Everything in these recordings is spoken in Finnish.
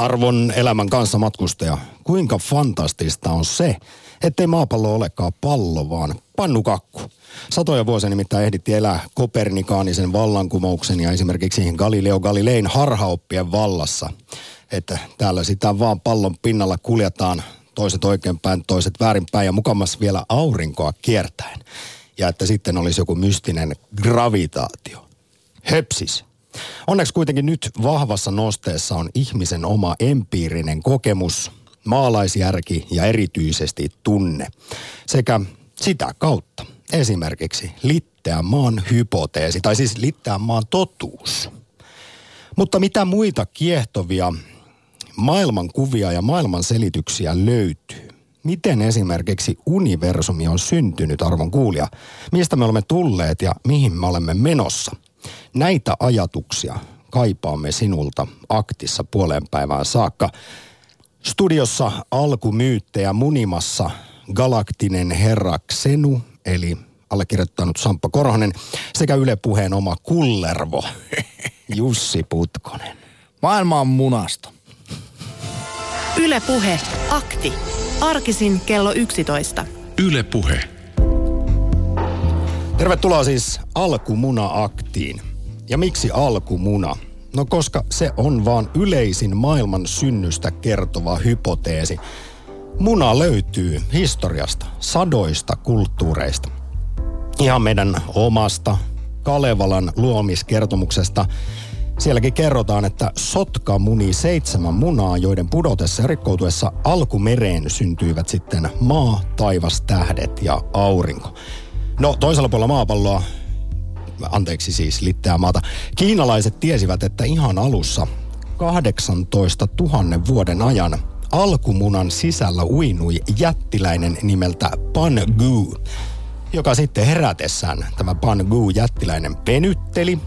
Arvon elämän kanssa matkustaja, kuinka fantastista on se, ettei maapallo olekaan pallo, vaan pannukakku. Satoja vuosia nimittäin ehditti elää Kopernikaanisen vallankumouksen ja esimerkiksi Galileo Galilein harhaoppien vallassa. Että täällä sitä vaan pallon pinnalla kuljetaan toiset oikeinpäin, toiset väärinpäin ja mukamas vielä aurinkoa kiertäen. Ja että sitten olisi joku mystinen gravitaatio. Hepsis. Onneksi kuitenkin nyt vahvassa nosteessa on ihmisen oma empiirinen kokemus, maalaisjärki ja erityisesti tunne. Sekä sitä kautta esimerkiksi litteän maan hypoteesi, tai siis litteän maan totuus. Mutta mitä muita kiehtovia maailmankuvia ja maailman selityksiä löytyy? Miten esimerkiksi universumi on syntynyt, arvon kuulija? Mistä me olemme tulleet ja mihin me olemme menossa? Näitä ajatuksia kaipaamme sinulta aktissa puolen päivään saakka. Studiossa alkumyyttejä munimassa galaktinen herra Xenu, eli allekirjoittanut Samppa Korhonen, sekä Yle Puheen oma kullervo, Jussi Putkonen. Maailma on munasta. Yle Puhe, akti. Arkisin kello 11. Yle Puhe. Tervetuloa siis Alkumuna-aktiin. Ja miksi alkumuna? No koska se on vaan yleisin maailman synnystä kertova hypoteesi. Muna löytyy historiasta, sadoista kulttuureista. Ihan meidän omasta Kalevalan luomiskertomuksesta. Sielläkin kerrotaan, että sotka muni seitsemän munaa, joiden pudotessa ja rikkoutuessa alkumereen syntyivät sitten maa, taivas, tähdet ja aurinko. No toisella puolella maapalloa anteeksi siis litteää maata. Kiinalaiset tiesivät, että ihan alussa 18 000 vuoden ajan alkumunan sisällä uinui jättiläinen nimeltä Pan Gu, joka sitten herätessään tämä Pan Gu jättiläinen venytteli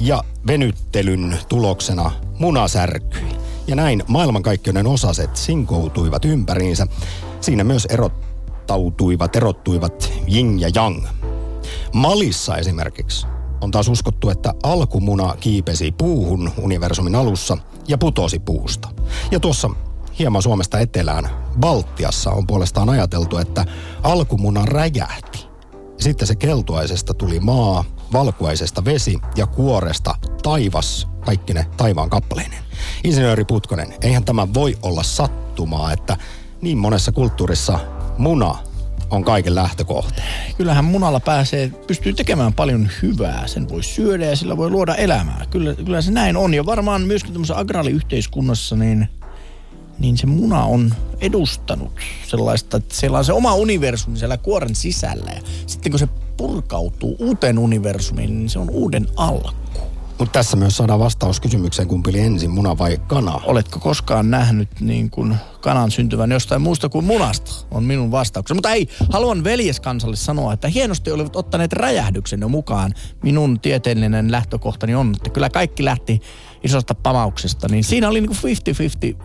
ja venyttelyn tuloksena muna särkyi. Ja näin maailmankaikkeuden osaset sinkoutuivat ympäriinsä. Siinä myös erottautuivat, erottuivat Jing ja Yang. Malissa esimerkiksi on taas uskottu, että alkumuna kiipesi puuhun universumin alussa ja putosi puusta. Ja tuossa hieman Suomesta etelään, Baltiassa on puolestaan ajateltu, että alkumuna räjähti. Sitten se keltuaisesta tuli maa, valkuaisesta vesi ja kuoresta taivas, kaikki ne taivaan kappaleinen. Insinööri Putkonen, eihän tämä voi olla sattumaa, että niin monessa kulttuurissa muna on kaiken lähtökohta. Kyllähän munalla pääsee, pystyy tekemään paljon hyvää. Sen voi syödä ja sillä voi luoda elämää. Kyllä, kyllä se näin on. Ja varmaan myöskin tämmöisessä agraaliyhteiskunnassa, niin, niin se muna on edustanut sellaista, että siellä on se oma universumi siellä kuoren sisällä. Ja sitten kun se purkautuu uuteen universumiin, niin se on uuden alku. Mutta tässä myös saadaan vastaus kysymykseen, kumpi oli ensin, muna vai kana. Oletko koskaan nähnyt niin kuin kanan syntyvän jostain muusta kuin munasta, on minun vastaukseni. Mutta ei, haluan veljeskansalle sanoa, että hienosti olivat ottaneet räjähdyksen jo mukaan. Minun tieteellinen lähtökohtani on, että kyllä kaikki lähti isosta pamauksesta, niin siinä oli niin kuin 50-50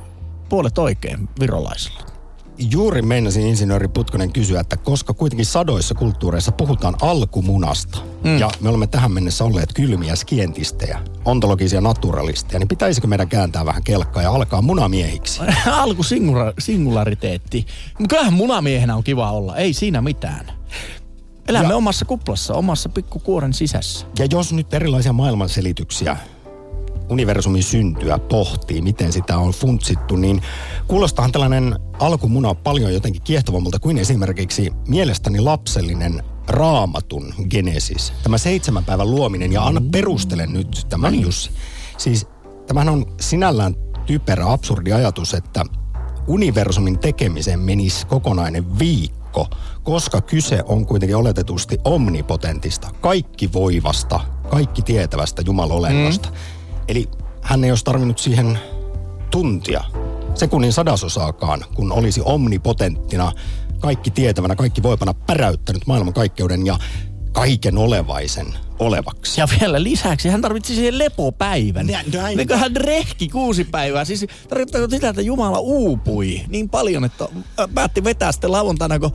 puolet oikein virolaisilla juuri meinasin insinööri Putkonen kysyä, että koska kuitenkin sadoissa kulttuureissa puhutaan alkumunasta, mm. ja me olemme tähän mennessä olleet kylmiä skientistejä, ontologisia naturalisteja, niin pitäisikö meidän kääntää vähän kelkkaa ja alkaa munamiehiksi? Alku singula- singulariteetti. Kyllähän munamiehenä on kiva olla, ei siinä mitään. Elämme ja, omassa kuplassa, omassa pikkukuoren sisässä. Ja jos nyt erilaisia maailmanselityksiä universumin syntyä pohtii, miten sitä on funtsittu, niin kuulostahan tällainen alkumuna paljon jotenkin kiehtovammalta kuin esimerkiksi mielestäni lapsellinen raamatun genesis. Tämä seitsemän päivän luominen, ja anna perustele nyt tämän no Jussi. Siis tämähän on sinällään typerä, absurdi ajatus, että universumin tekemiseen menisi kokonainen viikko, koska kyse on kuitenkin oletetusti omnipotentista, kaikki voivasta, kaikki tietävästä Jumalolennosta. Mm. Eli hän ei olisi tarvinnut siihen tuntia, sekunnin sadasosaakaan, kun olisi omnipotenttina, kaikki tietävänä, kaikki voipana päräyttänyt maailmankaikkeuden ja kaiken olevaisen olevaksi. Ja vielä lisäksi hän tarvitsi siihen lepopäivän. Nä- näin. Niin hän rehki kuusi päivää. Siis tarkoittaa sitä, että Jumala uupui niin paljon, että äh, päätti vetää sitten lauantaina, kun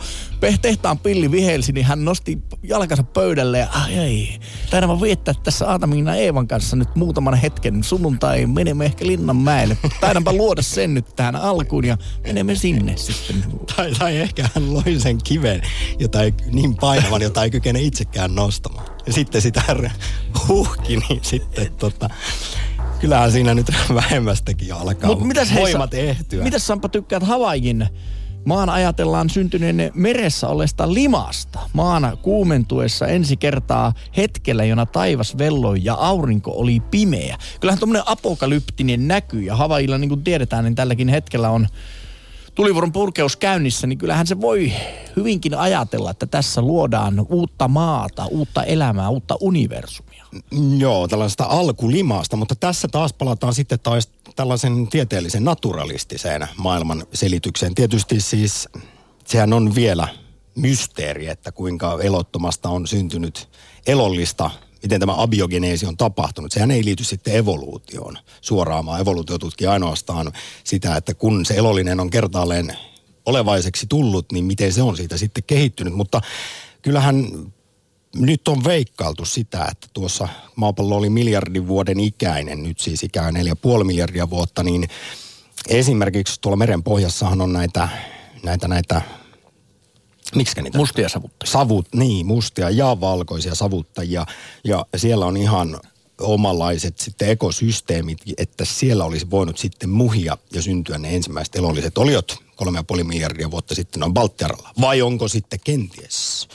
tehtaan pilli vihelsi, niin hän nosti jalkansa pöydälle ja ai ei, taidan viettää tässä Aatamiina Eevan kanssa nyt muutaman hetken sunnuntai, menemme ehkä Linnanmäelle. Taidanpa luoda sen nyt tähän alkuun ja menemme sinne sitten. Tai, tai ehkä hän loi sen kiven, jota ei, niin painavan, jota ei kykene itsekään nostamaan. Ja sitten sitä huhki, niin sitten tota, kyllähän siinä nyt vähemmästäkin alkaa Mut mitäs hei, voimat Sa- ehtyä. Mitäs Sampa tykkäät Havaijin maan ajatellaan syntyneen meressä olleesta limasta. Maana kuumentuessa ensi kertaa hetkellä, jona taivas velloi ja aurinko oli pimeä. Kyllähän tuommoinen apokalyptinen näkyy ja Havaijilla niin kuin tiedetään, niin tälläkin hetkellä on tulivuoron purkeus käynnissä, niin kyllähän se voi hyvinkin ajatella, että tässä luodaan uutta maata, uutta elämää, uutta universumia. Joo, tällaisesta alkulimaasta, mutta tässä taas palataan sitten taas tällaisen tieteellisen naturalistiseen maailman selitykseen. Tietysti siis sehän on vielä mysteeri, että kuinka elottomasta on syntynyt elollista, miten tämä abiogeneesi on tapahtunut. Sehän ei liity sitten evoluutioon suoraan, vaan evoluutio tutkii ainoastaan sitä, että kun se elollinen on kertaalleen olevaiseksi tullut, niin miten se on siitä sitten kehittynyt. Mutta kyllähän nyt on veikkailtu sitä, että tuossa maapallo oli miljardin vuoden ikäinen, nyt siis ikään 4,5 miljardia vuotta, niin esimerkiksi tuolla meren pohjassahan on näitä, näitä, näitä Miksi niitä? Mustia savuttajia. Savut, niin, mustia ja valkoisia savuttajia. Ja siellä on ihan omanlaiset sitten ekosysteemit, että siellä olisi voinut sitten muhia ja syntyä ne ensimmäiset elolliset oliot 3,5 miljardia vuotta sitten on Baltiaralla. Vai onko sitten kenties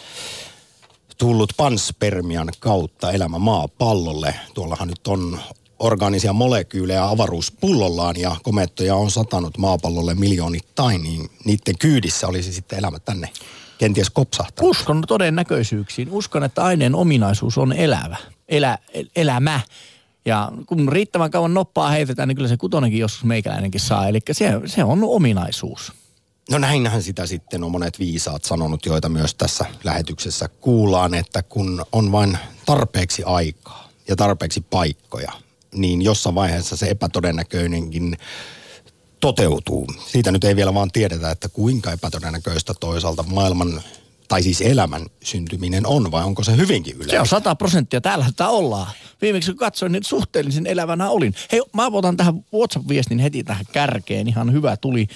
tullut panspermian kautta elämä maapallolle? Tuollahan nyt on orgaanisia molekyylejä avaruuspullollaan ja komettoja on satanut maapallolle miljoonittain, niin niiden kyydissä olisi sitten elämä tänne kenties kopsahtanut. Uskon todennäköisyyksiin. Uskon, että aineen ominaisuus on elävä. Elä, el- elämä. Ja kun riittävän kauan noppaa heitetään, niin kyllä se kutonenkin joskus meikäläinenkin saa. Eli se, se on ominaisuus. No näinhän sitä sitten on monet viisaat sanonut, joita myös tässä lähetyksessä kuullaan, että kun on vain tarpeeksi aikaa ja tarpeeksi paikkoja, niin jossain vaiheessa se epätodennäköinenkin toteutuu. Siitä nyt ei vielä vaan tiedetä, että kuinka epätodennäköistä toisaalta maailman tai siis elämän syntyminen on, vai onko se hyvinkin yleistä? Se on 100 prosenttia. Täällä sitä ollaan. Viimeksi kun katsoin, niin suhteellisen elävänä olin. Hei, mä otan tähän WhatsApp-viestin heti tähän kärkeen. Ihan hyvä tuli 0401638586.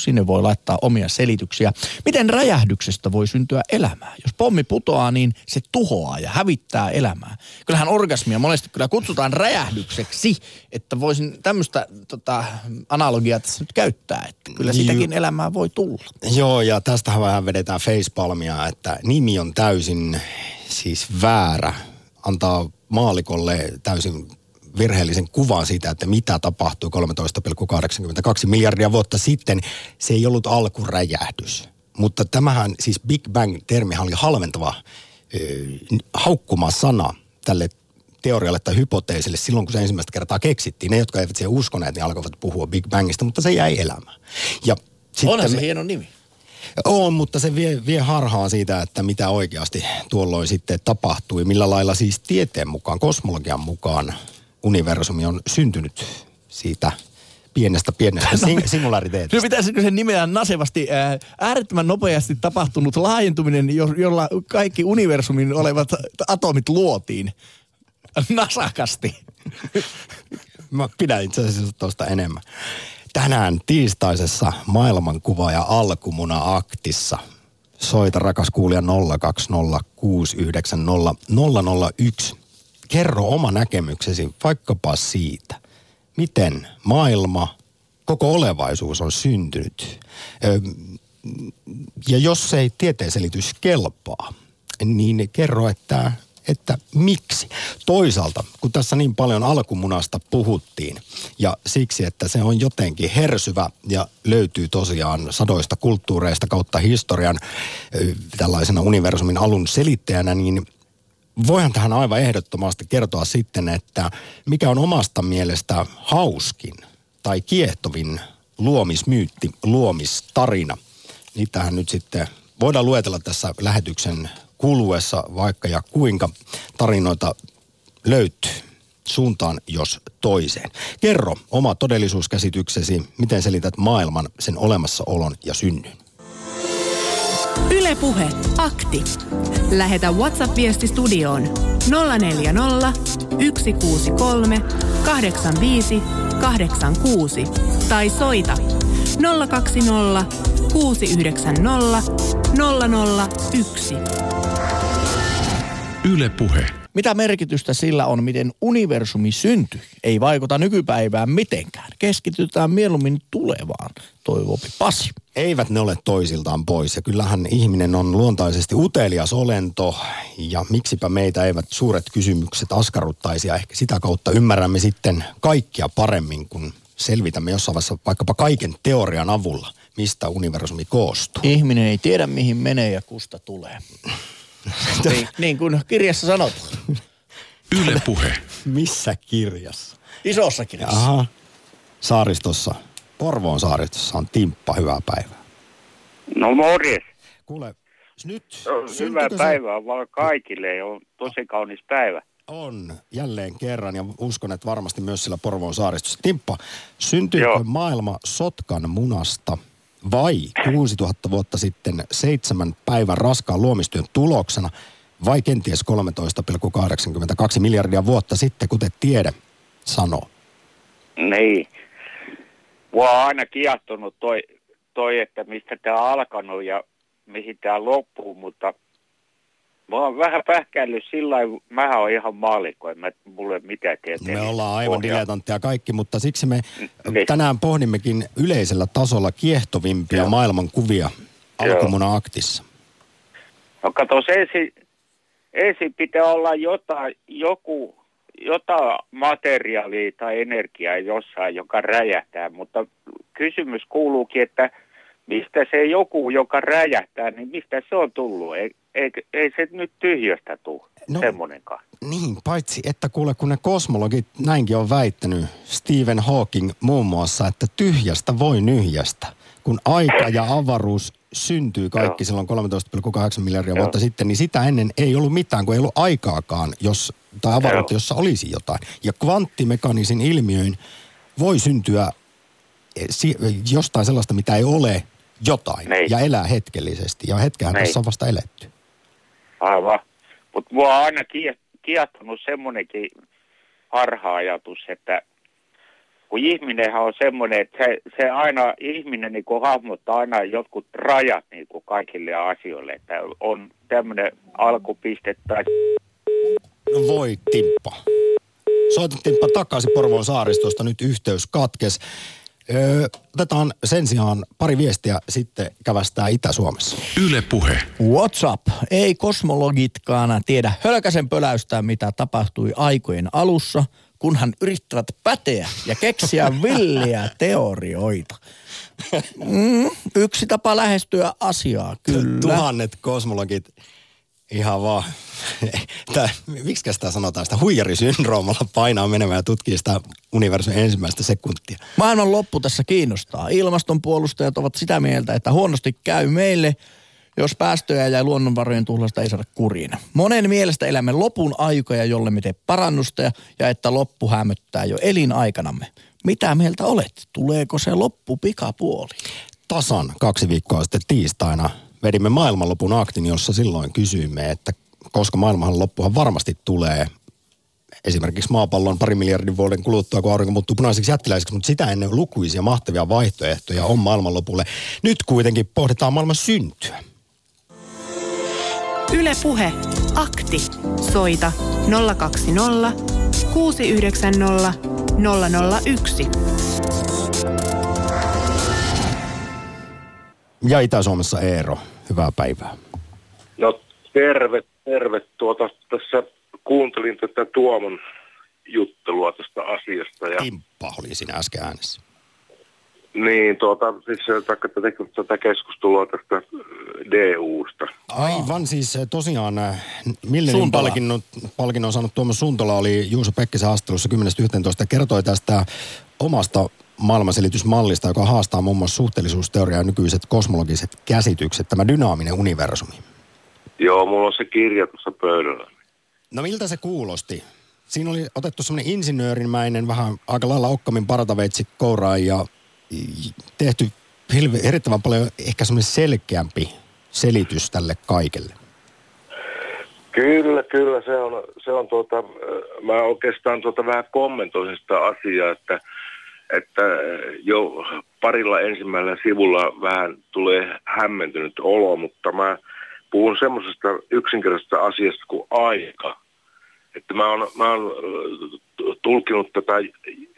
Sinne voi laittaa omia selityksiä. Miten räjähdyksestä voi syntyä elämää? Jos pommi putoaa, niin se tuhoaa ja hävittää elämää. Kyllähän orgasmia monesti kyllä kutsutaan räjähdykseksi, että voisin tämmöistä tota, analogiaa tässä nyt käyttää. Että kyllä sitäkin elämää voi tulla. Joo, ja tästähän vähän vedetään facepalmia, että nimi on täysin siis väärä. Antaa maalikolle täysin virheellisen kuvan siitä, että mitä tapahtui 13,82 miljardia vuotta sitten. Se ei ollut alkuräjähdys. Mutta tämähän, siis Big Bang-termihän oli halventava haukkuma sana tälle teorialle tai hypoteesille silloin, kun se ensimmäistä kertaa keksittiin. Ne, jotka eivät siihen uskoneet, niin alkoivat puhua Big Bangista, mutta se jäi elämään. Ja Onhan sitten se me- hieno nimi. on, mutta se vie, vie harhaa siitä, että mitä oikeasti tuolloin sitten tapahtui. Millä lailla siis tieteen mukaan, kosmologian mukaan universumi on syntynyt siitä pienestä pienestä sing- singulariteetista. No pitäisikö sen nimeä nasevasti ää, äärettömän nopeasti tapahtunut laajentuminen, jo, jolla kaikki universumin olevat atomit luotiin nasakasti. Mä pidän itse asiassa tuosta enemmän. Tänään tiistaisessa maailmankuva- ja alkumuna-aktissa soita rakas kuulija 020690001. Kerro oma näkemyksesi vaikkapa siitä, miten maailma, koko olevaisuus on syntynyt. Ja jos ei tieteenselitys kelpaa, niin kerro, että, että miksi. Toisaalta, kun tässä niin paljon alkumunasta puhuttiin, ja siksi, että se on jotenkin hersyvä ja löytyy tosiaan sadoista kulttuureista kautta historian tällaisena universumin alun selittäjänä, niin voihan tähän aivan ehdottomasti kertoa sitten, että mikä on omasta mielestä hauskin tai kiehtovin luomismyytti, luomistarina. Niitähän nyt sitten voidaan luetella tässä lähetyksen kuluessa vaikka ja kuinka tarinoita löytyy suuntaan jos toiseen. Kerro oma todellisuuskäsityksesi, miten selität maailman, sen olemassaolon ja synnyn. Ylepuhe akti. Lähetä WhatsApp-viesti studioon 040 163 85 86 tai soita 020 690 001. Yle Puhe. Mitä merkitystä sillä on, miten universumi syntyi? Ei vaikuta nykypäivään mitenkään. Keskitytään mieluummin tulevaan, toivopi Pasi. Eivät ne ole toisiltaan pois ja kyllähän ihminen on luontaisesti utelias olento ja miksipä meitä eivät suuret kysymykset askarruttaisi ja ehkä sitä kautta ymmärrämme sitten kaikkia paremmin, kun selvitämme jossain vaiheessa vaikkapa kaiken teorian avulla, mistä universumi koostuu. Ihminen ei tiedä, mihin menee ja kusta tulee. Niin, niin kuin kirjassa sanotaan. Yle Puhe. Missä kirjassa? Isossa kirjassa. Aha. Saaristossa, Porvoon saaristossa on Timppa, hyvää päivää. No morjes. Kuule, nyt Hyvää syntyykö se- päivää vaan kaikille. On tosi kaunis päivä. On, jälleen kerran ja uskon, että varmasti myös sillä Porvoon saaristossa. Timppa, syntyykö Joo. maailma Sotkan munasta vai 6000 vuotta sitten seitsemän päivän raskaan luomistyön tuloksena vai kenties 13,82 miljardia vuotta sitten, kuten tiede sanoo? Niin. Mua on aina kiehtonut toi, toi että mistä tämä alkanut ja mihin tämä loppuu, mutta mä oon vähän pähkäillyt sillä lailla, mä oon ihan maalikko, en mä, mulla ei mitään tietää. Me ollaan aivan diletantteja kaikki, mutta siksi me Niin. tänään pohdimmekin yleisellä tasolla kiehtovimpia Joo. maailmankuvia Joo. alkumuna-aktissa. No katos, ensin, ensin pitää olla jotain, joku, jotain materiaalia tai energiaa jossain, joka räjähtää, mutta kysymys kuuluukin, että mistä se joku, joka räjähtää, niin mistä se on tullut? Ei, ei, se nyt tyhjöstä tule, No. semmoinenkaan. Niin, paitsi että kuule, kun ne kosmologit näinkin on väittänyt, Stephen Hawking muun muassa, että tyhjästä voi nyhjästä. Kun aika ja avaruus syntyy kaikki Joo. silloin 13,8 miljardia Joo. vuotta sitten, niin sitä ennen ei ollut mitään, kun ei ollut aikaakaan, jos, tai avaruutta, Joo. jossa olisi jotain. Ja kvanttimekanisin ilmiöin voi syntyä eh, jostain sellaista, mitä ei ole jotain, Niin. ja elää hetkellisesti. Ja hetkehän Niin. tässä on vasta eletty. Aivan. Mutta mua on aina kie- kiehtonut semmoinenkin harha-ajatus, että kun ihminenhän on semmoinen, että se, se aina, ihminen niin hahmottaa aina jotkut rajat niin kaikille asioille, että on tämmöinen alkupiste tai No voi Timppa. Soita Timppa takaisin Porvoon saaristosta, nyt yhteys katkes. Öö, otetaan sen sijaan pari viestiä sitten kävästää Itä-Suomessa. Yle Puhe. What's up? Ei kosmologitkaan tiedä hölkäsen pöläystä, mitä tapahtui aikojen alussa, kunhan yrittävät päteä ja keksiä villiä teorioita. Mm, yksi tapa lähestyä asiaa, kyllä. Tuhannet kosmologit ihan vaan, tää, miksi sitä sanotaan, sitä huijarisyndroomalla painaa menemään ja tutkii sitä universumin ensimmäistä sekuntia. Maailman loppu tässä kiinnostaa. Ilmastonpuolustajat ovat sitä mieltä, että huonosti käy meille, jos päästöjä ja luonnonvarojen tuhlasta ei saada kuriin. Monen mielestä elämme lopun aikoja, jolle me tee parannusta ja- ja että loppu hämöttää jo elinaikanamme. Mitä mieltä olet? Tuleeko se loppu pikapuoli? tasan kaksi viikkoa sitten tiistaina vedimme maailmanlopun aktin, jossa silloin kysyimme, että koska maailman loppuhan varmasti tulee esimerkiksi maapallon pari miljardin vuoden kuluttua, kun aurinko muuttuu punaiseksi jättiläiseksi, mutta sitä ennen lukuisia mahtavia vaihtoehtoja on maailmanlopulle. Nyt kuitenkin pohditaan maailman syntyä. Yle Puhe akti. Soita 020 690 001. Ja Itä-Suomessa Eero, hyvää päivää. No terve, terve. Tuota, tässä kuuntelin tätä Tuomon juttelua tästä asiasta. Ja, Timppa oli siinä äsken äänessä. niin, tuota, siis äh, taikka tätä, keskustelua tästä äh, DUsta. Aivan siis eh, tosiaan äh, Suntola. palkinnon, palkinnon saanut Tuomas Suntola oli Juuso Pekkisen haastattelussa 10.11. ja kertoi tästä omasta maailmanselitysmallista, joka haastaa muun muassa suhteellisuusteoriaa ja nykyiset kosmologiset käsitykset, tämä dynaaminen universumi. Joo, mulla on se kirja tuossa pöydällä. No miltä se kuulosti? Siinä oli otettu semmoinen insinöörimäinen, vähän aika lailla okkamin partaveitsi kouraan ja tehty hilve, erittäin paljon ehkä semmoinen selkeämpi selitys tälle kaikelle. Kyllä, kyllä. Se on, se on tuota, mä oikeastaan tuota vähän kommentoisin sitä asiaa, että, että jo parilla ensimmäisellä sivulla vähän tulee hämmentynyt olo, mutta mä puhun semmoisesta yksinkertaisesta asiasta kuin aika. Että mä oon, mä oon tulkinut tätä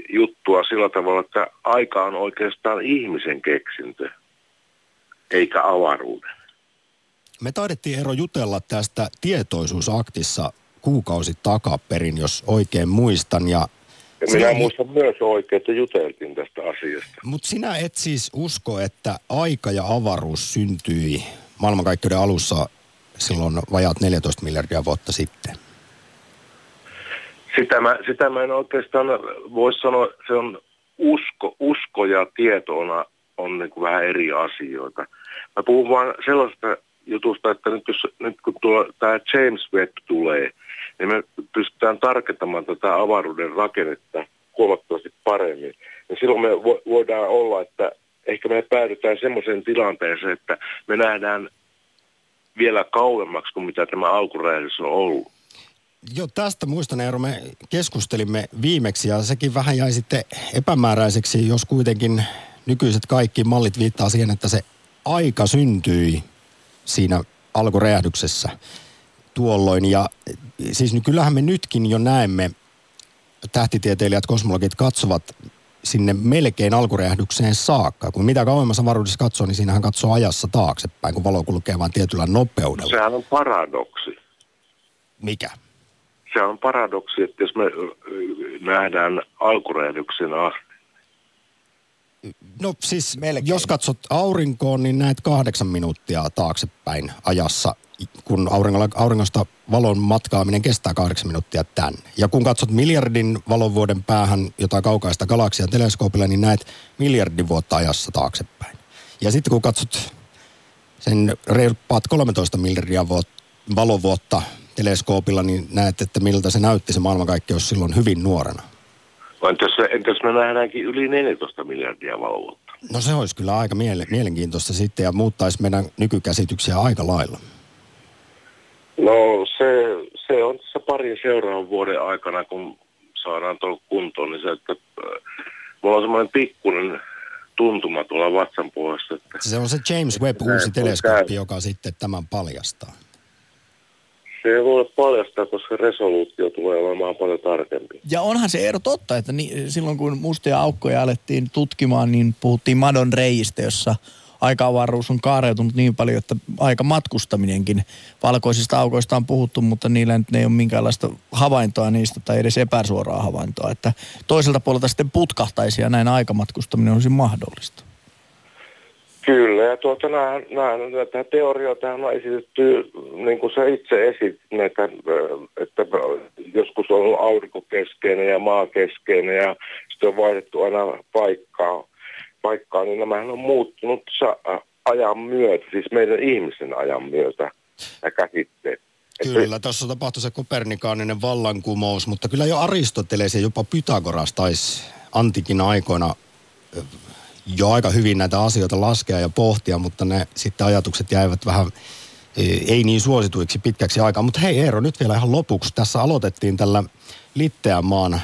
juttua sillä tavalla, että aika on oikeastaan ihmisen keksintö, eikä avaruuden. Me taidettiin ero jutella tästä tietoisuusaktissa kuukausi takaperin, jos oikein muistan. Ja ja minä sinä... muistan myös oikein, että juteltiin tästä asiasta. Mutta sinä et siis usko, että aika ja avaruus syntyi maailmankaikkeuden alussa silloin vajaat 14 miljardia vuotta sitten? Sitä mä, sitä mä en oikeastaan voi sanoa, se on usko, usko ja tieto on, on niin kuin vähän eri asioita. Mä puhun vaan sellaista jutusta, että nyt, jos, nyt kun tuo, tämä James Webb tulee, niin me pystytään tarkentamaan tätä avaruuden rakennetta huomattavasti paremmin. Ja silloin me vo, voidaan olla, että ehkä me päädytään semmoiseen tilanteeseen, että me nähdään vielä kauemmaksi kuin mitä tämä alkuräjähdys on ollut. Joo, tästä muistan Eero, me keskustelimme viimeksi ja sekin vähän jäi sitten epämääräiseksi, jos kuitenkin nykyiset kaikki mallit viittaa siihen, että se aika syntyi siinä alkuräjähdyksessä tuolloin. Ja siis niin kyllähän me nytkin jo näemme, tähtitieteilijät, kosmologit katsovat sinne melkein alkuräjähdykseen saakka. Kun mitä kauemmas avaruudessa katsoo, niin siinähän katsoo ajassa taaksepäin, kun valo kulkee vain tietyllä nopeudella. Sehän on paradoksi. Mikä? Se on paradoksi, että jos me nähdään alkuräjähdyksen asti, No siis Melkein. jos katsot aurinkoon, niin näet kahdeksan minuuttia taaksepäin ajassa, kun auringosta valon matkaaminen kestää kahdeksan minuuttia tänne. Ja kun katsot miljardin valovuoden päähän jotain kaukaista galaksia teleskoopilla, niin näet miljardin vuotta ajassa taaksepäin. Ja sitten kun katsot sen reilpaat 13 miljardia valovuotta teleskoopilla, niin näet, että miltä se näytti se maailmankaikkeus silloin hyvin nuorena. Entäs, entäs me nähdäänkin yli 14 miljardia valovuotta? No se olisi kyllä aika miele- mielenkiintoista sitten ja muuttaisi meidän nykykäsityksiä aika lailla. No se, se on tässä parin seuraavan vuoden aikana, kun saadaan tuolla kuntoon, niin se, että äh, mulla on semmoinen pikkuinen tuntuma tuolla vatsan puolesta. Että se on se James Webb uusi teleskooppi, joka sitten tämän paljastaa. Se ei voi paljastaa, koska resoluutio tulee olemaan paljon tarkempi. Ja onhan se ero totta, että ni, silloin kun mustia aukkoja alettiin tutkimaan, niin puhuttiin madon reistä, jossa aika-avaruus on kaareutunut niin paljon, että aika matkustaminenkin valkoisista aukoista on puhuttu, mutta niillä nyt ei ole minkäänlaista havaintoa niistä tai edes epäsuoraa havaintoa. Että toiselta puolelta sitten putkahtaisi ja näin aikamatkustaminen olisi mahdollista. Kyllä, ja tuota, näitä teorioita on esitetty, niin kuin sä itse esit, näitä, että joskus on ollut aurinkokeskeinen ja maakeskeinen ja sitten on vaihdettu aina paikkaa, paikkaa niin nämähän on muuttunut ajan myötä, siis meidän ihmisen ajan myötä ja käsitteet. Kyllä, tuossa tapahtui se kopernikaaninen vallankumous, mutta kyllä jo Aristoteles ja jopa Pythagoras taisi antikin aikoina jo aika hyvin näitä asioita laskea ja pohtia, mutta ne sitten ajatukset jäivät vähän ei niin suosituiksi pitkäksi aikaa. Mutta hei Eero, nyt vielä ihan lopuksi. Tässä aloitettiin tällä Litteän maan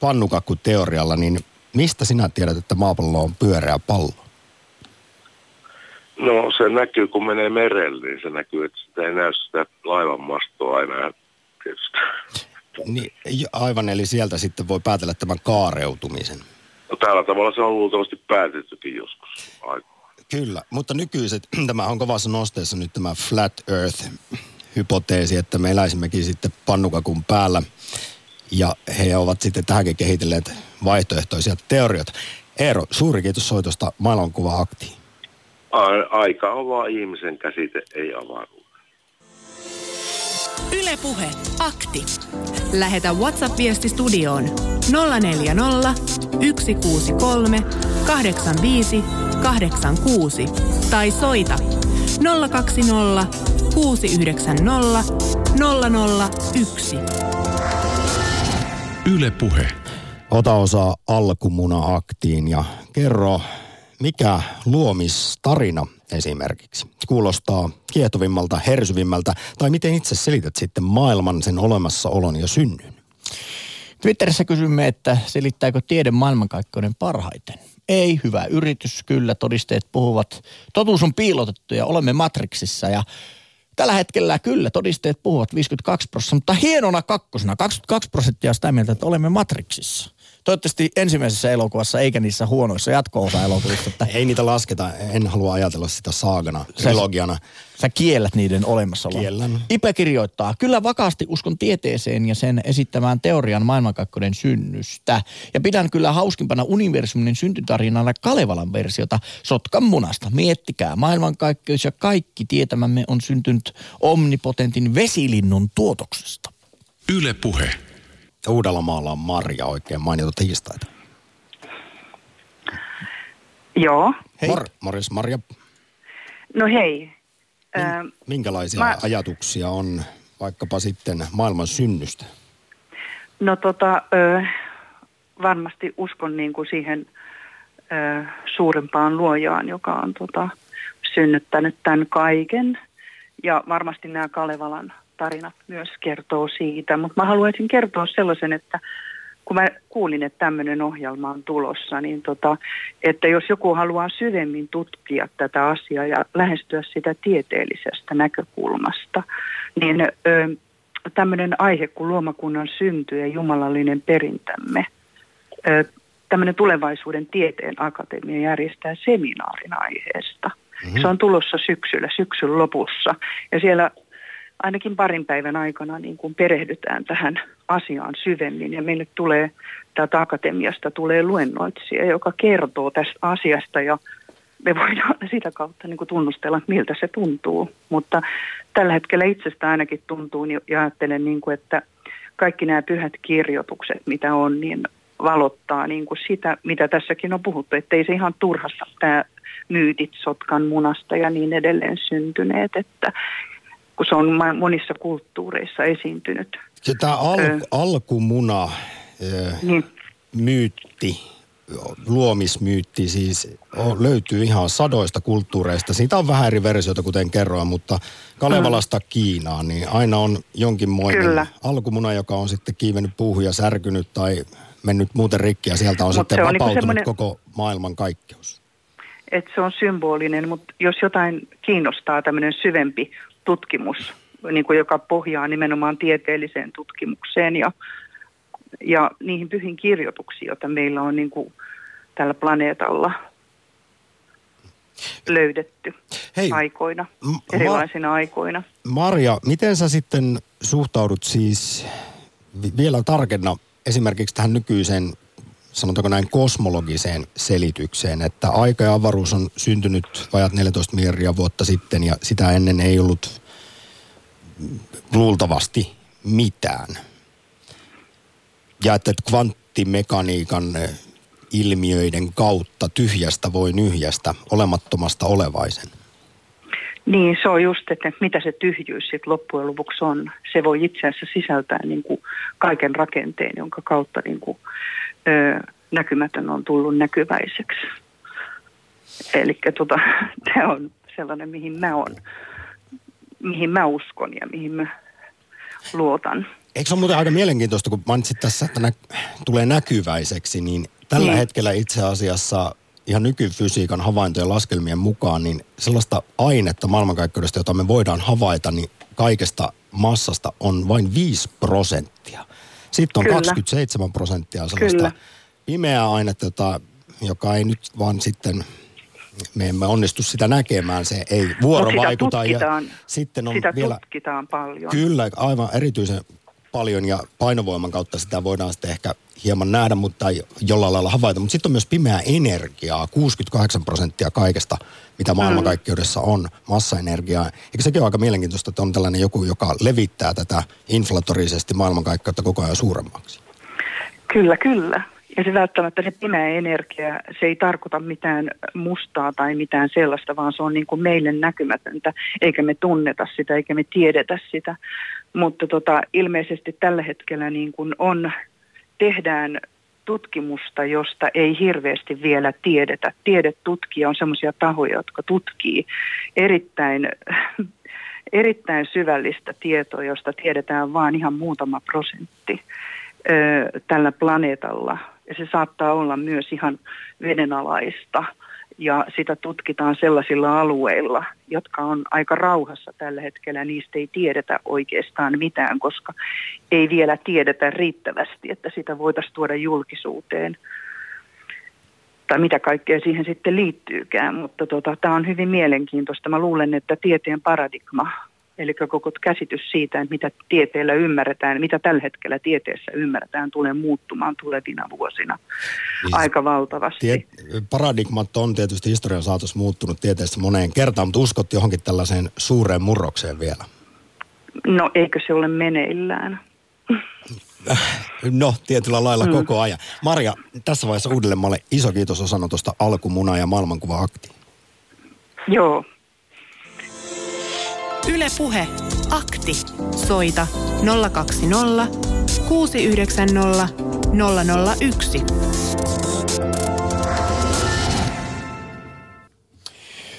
pannukakkuteorialla, niin mistä sinä tiedät, että maapallo on pyöreä pallo? No se näkyy, kun menee merelle, niin se näkyy, että sitä ei näy sitä laivan mastoa aina tietysti. Niin, aivan, eli sieltä sitten voi päätellä tämän kaareutumisen. No tällä tavalla se on luultavasti päätettykin joskus Kyllä, mutta nykyiset, tämä on kovassa nosteessa nyt tämä flat earth-hypoteesi, että me eläisimmekin sitten pannukakun päällä. Ja he ovat sitten tähänkin kehitelleet vaihtoehtoisia teorioita. Eero, suuri kiitos soitosta maailmankuva-aktiin. Aika on vaan ihmisen käsite, ei avaruus. Ylepuhe akti. Lähetä WhatsApp-viesti studioon 040 163 85 86 tai soita 020 690 001. Yle Puhe. Ota osaa alkumuna-aktiin ja kerro, mikä luomistarina esimerkiksi kuulostaa kiehtovimmalta, hersyvimmältä, tai miten itse selität sitten maailman, sen olemassaolon ja synnyn? Twitterissä kysymme, että selittääkö tiede maailmankaikkeuden parhaiten. Ei, hyvä yritys, kyllä todisteet puhuvat. Totuus on piilotettu ja olemme matriksissa ja Tällä hetkellä kyllä todisteet puhuvat 52 prosenttia, mutta hienona kakkosena 22 prosenttia sitä mieltä, että olemme matriksissa. Toivottavasti ensimmäisessä elokuvassa eikä niissä huonoissa jatko-osa-elokuvissa. Että Ei niitä lasketa, en halua ajatella sitä saagana, trilogiana. Sä kiellät niiden olemassaolon. Kiellän. Ipe kirjoittaa, kyllä vakaasti uskon tieteeseen ja sen esittämään teorian maailmankaikkeuden synnystä. Ja pidän kyllä hauskimpana universumin syntytarinana Kalevalan versiota Sotkan munasta. Miettikää, maailmankaikkeus ja kaikki tietämämme on syntynyt omnipotentin vesilinnun tuotoksesta. Yle Puhe. Uudellamaalla on Marja oikein mainittu tiistaita. Joo. Hei. Mor, Morjes Marja, No hei. min, minkälaisia mä- ajatuksia on vaikkapa sitten maailman synnystä? no tota, ö, varmasti uskon niin kuin siihen ö, suurempaan luojaan, joka on tota, synnyttänyt tämän kaiken. Ja varmasti nämä Kalevalan tarinat myös kertoo siitä. Mutta mä haluaisin kertoa sellaisen, että kun mä kuulin, että tämmöinen ohjelma on tulossa, niin tota, että jos joku haluaa syvemmin tutkia tätä asiaa ja lähestyä sitä tieteellisestä näkökulmasta, niin ö, tämmöinen aihe kuin luomakunnan synty ja jumalallinen perintämme, ö, tämmöinen tulevaisuuden tieteen akatemia järjestää seminaarin aiheesta. Mm-hmm. Se on tulossa syksyllä, syksyn lopussa. Ja siellä ainakin parin päivän aikana niin kuin perehdytään tähän asiaan syvemmin. Ja meille tulee täältä akatemiasta tulee luennoitsija, joka kertoo tästä asiasta ja me voidaan sitä kautta niin kuin tunnustella, miltä se tuntuu. Mutta tällä hetkellä itsestä ainakin tuntuu niin- ja ajattelen, niin kuin, että kaikki nämä pyhät kirjoitukset, mitä on, niin valottaa niin kuin sitä, mitä tässäkin on puhuttu, että ei se ihan turhassa tämä myytit sotkan munasta ja niin edelleen syntyneet, että kun se on monissa kulttuureissa esiintynyt. Se tämä al, alkumuna, Niin, myytti, luomismyytti siis o, löytyy ihan sadoista kulttuureista. Siitä on vähän eri versioita, kuten kerroin, mutta Kalevalasta Kiinaan, niin aina on jonkinmoinen Kyllä. alkumuna, joka on sitten kiivennyt puuhun ja särkynyt tai mennyt muuten rikki ja sieltä on Mut sitten on niinku vapautunut semmoinen- koko maailman kaikkeus. että se on symbolinen, mutta jos jotain kiinnostaa tämmöinen syvempi tutkimus, niin kuin joka pohjaa nimenomaan tieteelliseen tutkimukseen ja, ja niihin pyhiin kirjoituksiin, joita meillä on niin kuin tällä planeetalla löydetty Hei, aikoina, m- ma- erilaisina aikoina. Marja, miten sä sitten suhtaudut siis vi- vielä tarkenna esimerkiksi tähän nykyiseen, sanotaanko näin kosmologiseen selitykseen, että aika ja avaruus on syntynyt vajat 14 miljardia vuotta sitten ja sitä ennen ei ollut luultavasti mitään. Ja että kvanttimekaniikan ilmiöiden kautta tyhjästä voi nyhjästä olemattomasta olevaisen. Niin, se on just, että mitä se tyhjyys sitten loppujen lopuksi on. Se voi itse asiassa sisältää niin kuin kaiken rakenteen, jonka kautta niin kuin, ö, näkymätön on tullut näkyväiseksi. Eli tota, tämä on sellainen, mihin mä, on, mihin mä uskon ja mihin mä luotan. Eikö se ole muuten aika mielenkiintoista, kun mainitsit tässä, että nä- tulee näkyväiseksi, niin tällä Niin. hetkellä itse asiassa ihan nykyfysiikan havaintojen laskelmien mukaan, niin sellaista ainetta maailmankaikkeudesta, jota me voidaan havaita, niin kaikesta massasta on vain 5 prosenttia. Sitten on Kyllä. 27 prosenttia sellaista Kyllä. pimeää ainetta, jota, joka ei nyt vaan sitten, me emme onnistu sitä näkemään, se ei vuorovaikuta. tutkitaan. ja sitten on Sitä vielä tutkitaan paljon. Kyllä, aivan erityisen paljon ja painovoiman kautta sitä voidaan sitten ehkä hieman nähdä, mutta ei jollain lailla havaita. Mutta sitten on myös pimeää energiaa, 68 prosenttia kaikesta, mitä maailmankaikkeudessa on, massaenergiaa. Eikö sekin ole aika mielenkiintoista, että on tällainen joku, joka levittää tätä inflatorisesti maailmankaikkeutta koko ajan suuremmaksi? Kyllä, kyllä. Ja se välttämättä se pimeä energia, se ei tarkoita mitään mustaa tai mitään sellaista, vaan se on niin kuin meille näkymätöntä, eikä me tunneta sitä, eikä me tiedetä sitä. Mutta tota, ilmeisesti tällä hetkellä niin kuin on, tehdään tutkimusta, josta ei hirveästi vielä tiedetä. Tiedetutkija on sellaisia tahoja, jotka tutkii erittäin, erittäin syvällistä tietoa, josta tiedetään vain ihan muutama prosentti ö, tällä planeetalla. Ja se saattaa olla myös ihan vedenalaista ja sitä tutkitaan sellaisilla alueilla, jotka on aika rauhassa tällä hetkellä. Niistä ei tiedetä oikeastaan mitään, koska ei vielä tiedetä riittävästi, että sitä voitaisiin tuoda julkisuuteen. Tai mitä kaikkea siihen sitten liittyykään, mutta tota, tämä on hyvin mielenkiintoista. Mä luulen, että tieteen paradigma Eli koko käsitys siitä, että mitä tieteellä ymmärretään, mitä tällä hetkellä tieteessä ymmärretään, tulee muuttumaan tulevina vuosina niin, aika valtavasti. Tie, paradigmat on tietysti historian saatossa muuttunut tieteessä moneen kertaan, mutta uskot johonkin tällaiseen suureen murrokseen vielä? No eikö se ole meneillään? No, tietyllä lailla mm. koko ajan. Maria, tässä vaiheessa Uudellemaalle iso kiitos osanotosta alkumuna ja maailmankuva-akti. Joo, Ylepuhe akti. Soita 020 690 001.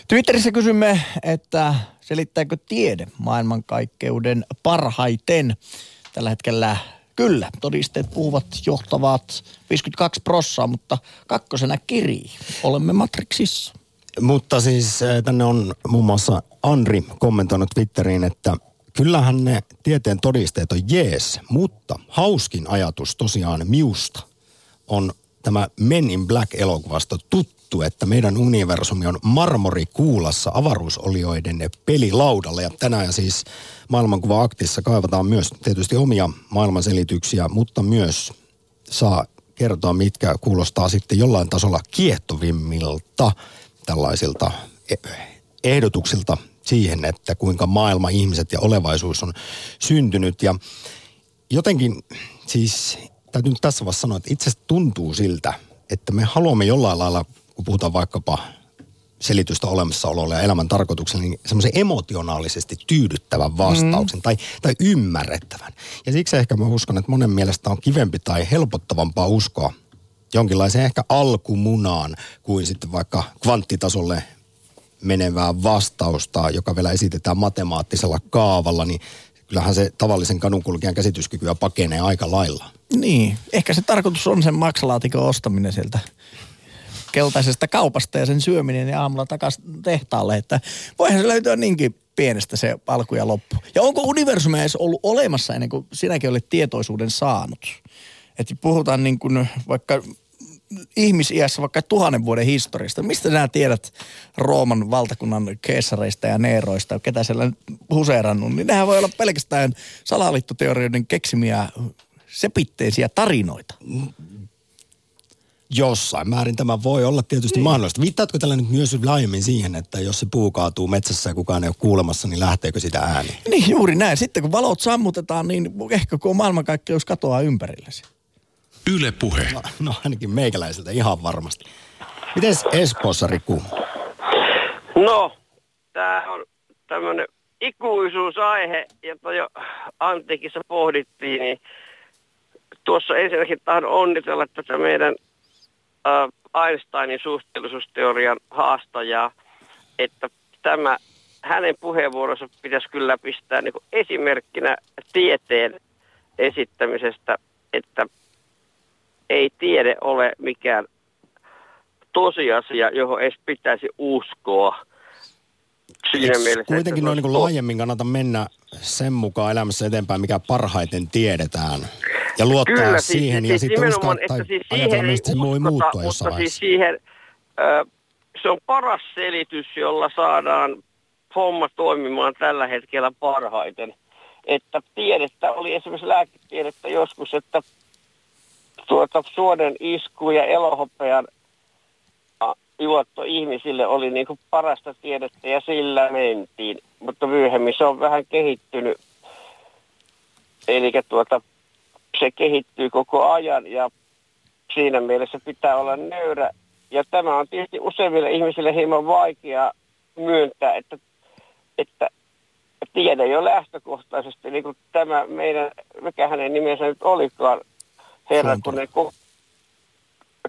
Twitterissä kysymme, että selittääkö tiede maailmankaikkeuden parhaiten? Tällä hetkellä kyllä, todisteet puhuvat johtavat 52 prossaa, mutta kakkosena kiri. Olemme Matrixissa. Mutta siis eh, tänne on muun muassa Andri kommentoinut Twitteriin, että kyllähän ne tieteen todisteet on jees, mutta hauskin ajatus tosiaan miusta on tämä Men in Black-elokuvasta tuttu, että meidän universumi on marmorikuulassa avaruusolioiden pelilaudalla. Ja tänään siis maailmankuva-aktissa kaivataan myös tietysti omia maailmanselityksiä, mutta myös saa kertoa, mitkä kuulostaa sitten jollain tasolla kiehtovimmilta tällaisilta e- ehdotuksilta siihen, että kuinka maailma, ihmiset ja olevaisuus on syntynyt. Ja jotenkin siis täytyy nyt tässä vaiheessa sanoa, että itse tuntuu siltä, että me haluamme jollain lailla, kun puhutaan vaikkapa selitystä olemassaololle ja elämän tarkoitukselle, niin semmoisen emotionaalisesti tyydyttävän vastauksen mm. tai, tai ymmärrettävän. Ja siksi ehkä mä uskon, että monen mielestä on kivempi tai helpottavampaa uskoa jonkinlaiseen ehkä alkumunaan kuin sitten vaikka kvanttitasolle menevää vastausta, joka vielä esitetään matemaattisella kaavalla, niin kyllähän se tavallisen kadunkulkijan käsityskykyä pakenee aika lailla. Niin, ehkä se tarkoitus on sen maksalaatikon ostaminen sieltä keltaisesta kaupasta ja sen syöminen ja aamulla takaisin tehtaalle, että voihan se löytyä niinkin pienestä se alku ja loppu. Ja onko universumi edes ollut olemassa ennen kuin sinäkin olet tietoisuuden saanut? Että puhutaan niin kuin vaikka ihmisiässä vaikka tuhannen vuoden historiasta. Mistä sinä tiedät Rooman valtakunnan keessareista ja neeroista, ketä siellä huseerannut, niin nehän voi olla pelkästään salaliittoteorioiden keksimiä sepitteisiä tarinoita. Jossain määrin tämä voi olla tietysti niin. mahdollista. Viittaatko tällä nyt myös laajemmin siihen, että jos se puu kaatuu metsässä ja kukaan ei ole kuulemassa, niin lähteekö sitä ääni? Niin juuri näin. Sitten kun valot sammutetaan, niin ehkä koko maailmankaikkeus katoaa ympärillesi. Yle Puhe. No, no ainakin meikäläiseltä ihan varmasti. Miten Espoossa, Riku? No, tämä on tämmöinen ikuisuusaihe, jota jo antiikissa pohdittiin, niin tuossa ensinnäkin tahdon onnitella tätä meidän äh, Einsteinin suhteellisuusteorian haastajaa, että tämä hänen puheenvuoronsa pitäisi kyllä pistää niin esimerkkinä tieteen esittämisestä, että ei tiede ole mikään tosiasia, johon edes pitäisi uskoa. Siinä mielessä, kuitenkin noin niin laajemmin kannata mennä sen mukaan elämässä eteenpäin, mikä parhaiten tiedetään. Ja luottaa Kyllä, siis, siihen siis, ja sitten uskoa tai siis ajatella, mistä se voi muuttua jossain mutta siis siihen, ö, se on paras selitys, jolla saadaan homma toimimaan tällä hetkellä parhaiten. että tiedettä oli esimerkiksi lääketiedettä joskus, että tuota suoden isku ja elohopean juotto ihmisille oli niin kuin parasta tiedettä ja sillä mentiin. Mutta myöhemmin se on vähän kehittynyt. Eli tuota, se kehittyy koko ajan ja siinä mielessä pitää olla nöyrä. Ja tämä on tietysti useimmille ihmisille hieman vaikea myöntää, että, että tiede jo lähtökohtaisesti, niin kuin tämä meidän, mikä hänen nimensä nyt olikaan, herra, kun ne koko,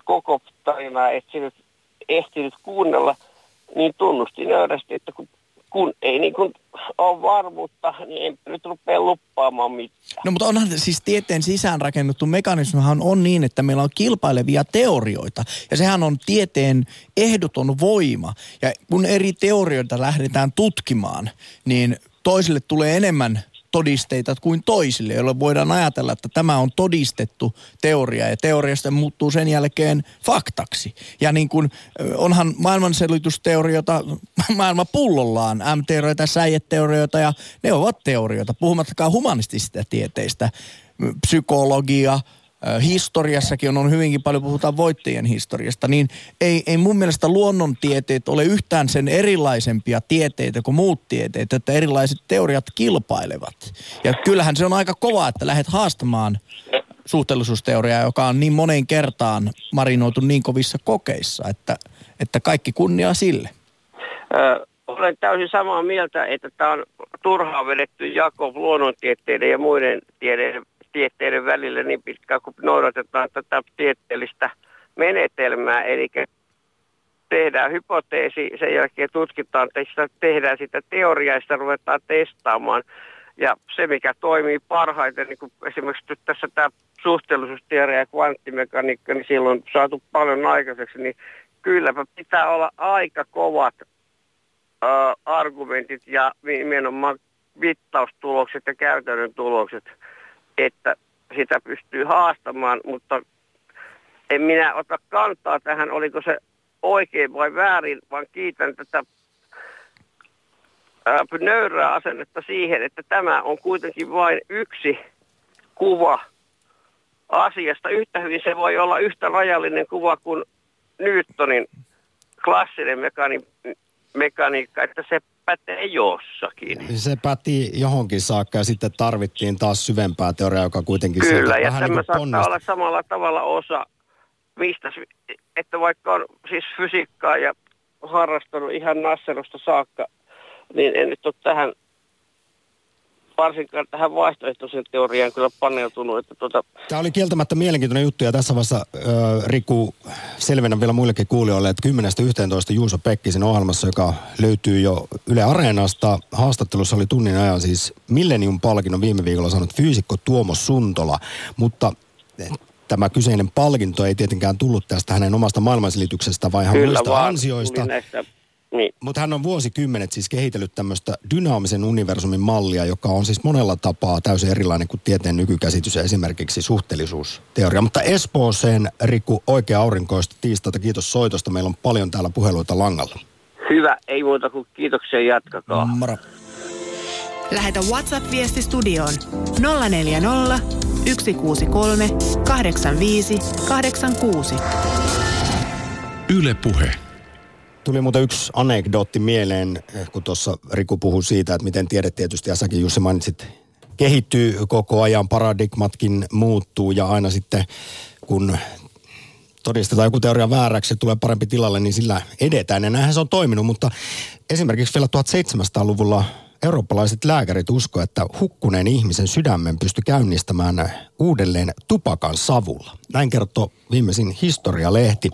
koko tarinaa etsinyt, ehtinyt kuunnella, niin tunnusti nöyrästi, että kun, kun ei niin kuin ole varmuutta, niin en nyt rupea luppaamaan mitään. No mutta onhan siis tieteen sisäänrakennettu mekanismihan on niin, että meillä on kilpailevia teorioita. Ja sehän on tieteen ehdoton voima. Ja kun eri teorioita lähdetään tutkimaan, niin toisille tulee enemmän todisteita kuin toisille, jolloin voidaan ajatella, että tämä on todistettu teoria ja teoriasta muuttuu sen jälkeen faktaksi. Ja niin kuin onhan maailmanselitysteorioita maailma pullollaan, M-teorioita, säijeteorioita ja ne ovat teorioita, puhumattakaan humanistisista tieteistä, psykologia, historiassakin on, on hyvinkin paljon, puhutaan voittajien historiasta, niin ei, ei mun mielestä luonnontieteet ole yhtään sen erilaisempia tieteitä kuin muut tieteet, että erilaiset teoriat kilpailevat. Ja kyllähän se on aika kova, että lähdet haastamaan suhteellisuusteoriaa, joka on niin moneen kertaan marinoitu niin kovissa kokeissa, että, että kaikki kunnia sille. Ö, olen täysin samaa mieltä, että tämä on turhaan vedetty jako luonnontieteiden ja muiden tiedeiden tieteiden välillä niin pitkään, kun noudatetaan tätä tieteellistä menetelmää, eli tehdään hypoteesi, sen jälkeen tutkitaan, sitä, tehdään sitä teoriaa ja sitä ruvetaan testaamaan. Ja se, mikä toimii parhaiten, niin kuin esimerkiksi tässä tämä suhteellisuusteoria ja kvanttimekaniikka, niin silloin on saatu paljon aikaiseksi, niin kylläpä pitää olla aika kovat argumentit ja nimenomaan mittaustulokset ja käytännön tulokset – että sitä pystyy haastamaan, mutta en minä ota kantaa tähän, oliko se oikein vai väärin, vaan kiitän tätä ää, nöyrää asennetta siihen, että tämä on kuitenkin vain yksi kuva asiasta. Yhtä hyvin se voi olla yhtä rajallinen kuva kuin Newtonin klassinen mekani, mekaniikka, että se pätee jossakin. Se päti johonkin saakka ja sitten tarvittiin taas syvempää teoriaa, joka kuitenkin... Kyllä, ja tämä niin saattaa olla samalla tavalla osa, mistä, että vaikka on siis fysiikkaa ja harrastanut ihan nasserusta saakka, niin en nyt ole tähän varsinkaan tähän vaihtoehtoiseen teoriaan kyllä paneutunut. Että tuota... Tämä oli kieltämättä mielenkiintoinen juttu ja tässä vaiheessa äh, Riku selvennän vielä muillekin kuulijoille, että 10.11. Juuso Pekkisen ohjelmassa, joka löytyy jo Yle Areenasta. Haastattelussa oli tunnin ajan siis Millennium-palkinnon viime viikolla saanut fyysikko Tuomo Suntola, mutta tämä kyseinen palkinto ei tietenkään tullut tästä hänen omasta maailmanselityksestä, vaan ihan muista ansioista. Näistä niin. Mutta hän on vuosikymmenet siis kehitellyt tämmöistä dynaamisen universumin mallia, joka on siis monella tapaa täysin erilainen kuin tieteen nykykäsitys ja esimerkiksi suhteellisuusteoria. Mutta Espooseen, Riku, oikea aurinkoista tiistaita. Kiitos soitosta. Meillä on paljon täällä puheluita langalla. Hyvä, ei muuta kuin kiitoksia jatkakaa. Moro. Lähetä WhatsApp-viesti studioon 040 163 85 86. Yle Puhe. Tuli muuten yksi anekdootti mieleen, kun tuossa Riku puhui siitä, että miten tiede tietysti, ja säkin Jussi mainitsit, kehittyy koko ajan, paradigmatkin muuttuu ja aina sitten kun todistetaan joku teoria vääräksi tulee parempi tilalle, niin sillä edetään. Ja näinhän se on toiminut, mutta esimerkiksi vielä 1700-luvulla eurooppalaiset lääkärit usko, että hukkuneen ihmisen sydämen pysty käynnistämään uudelleen tupakan savulla. Näin kertoo viimeisin historialehti.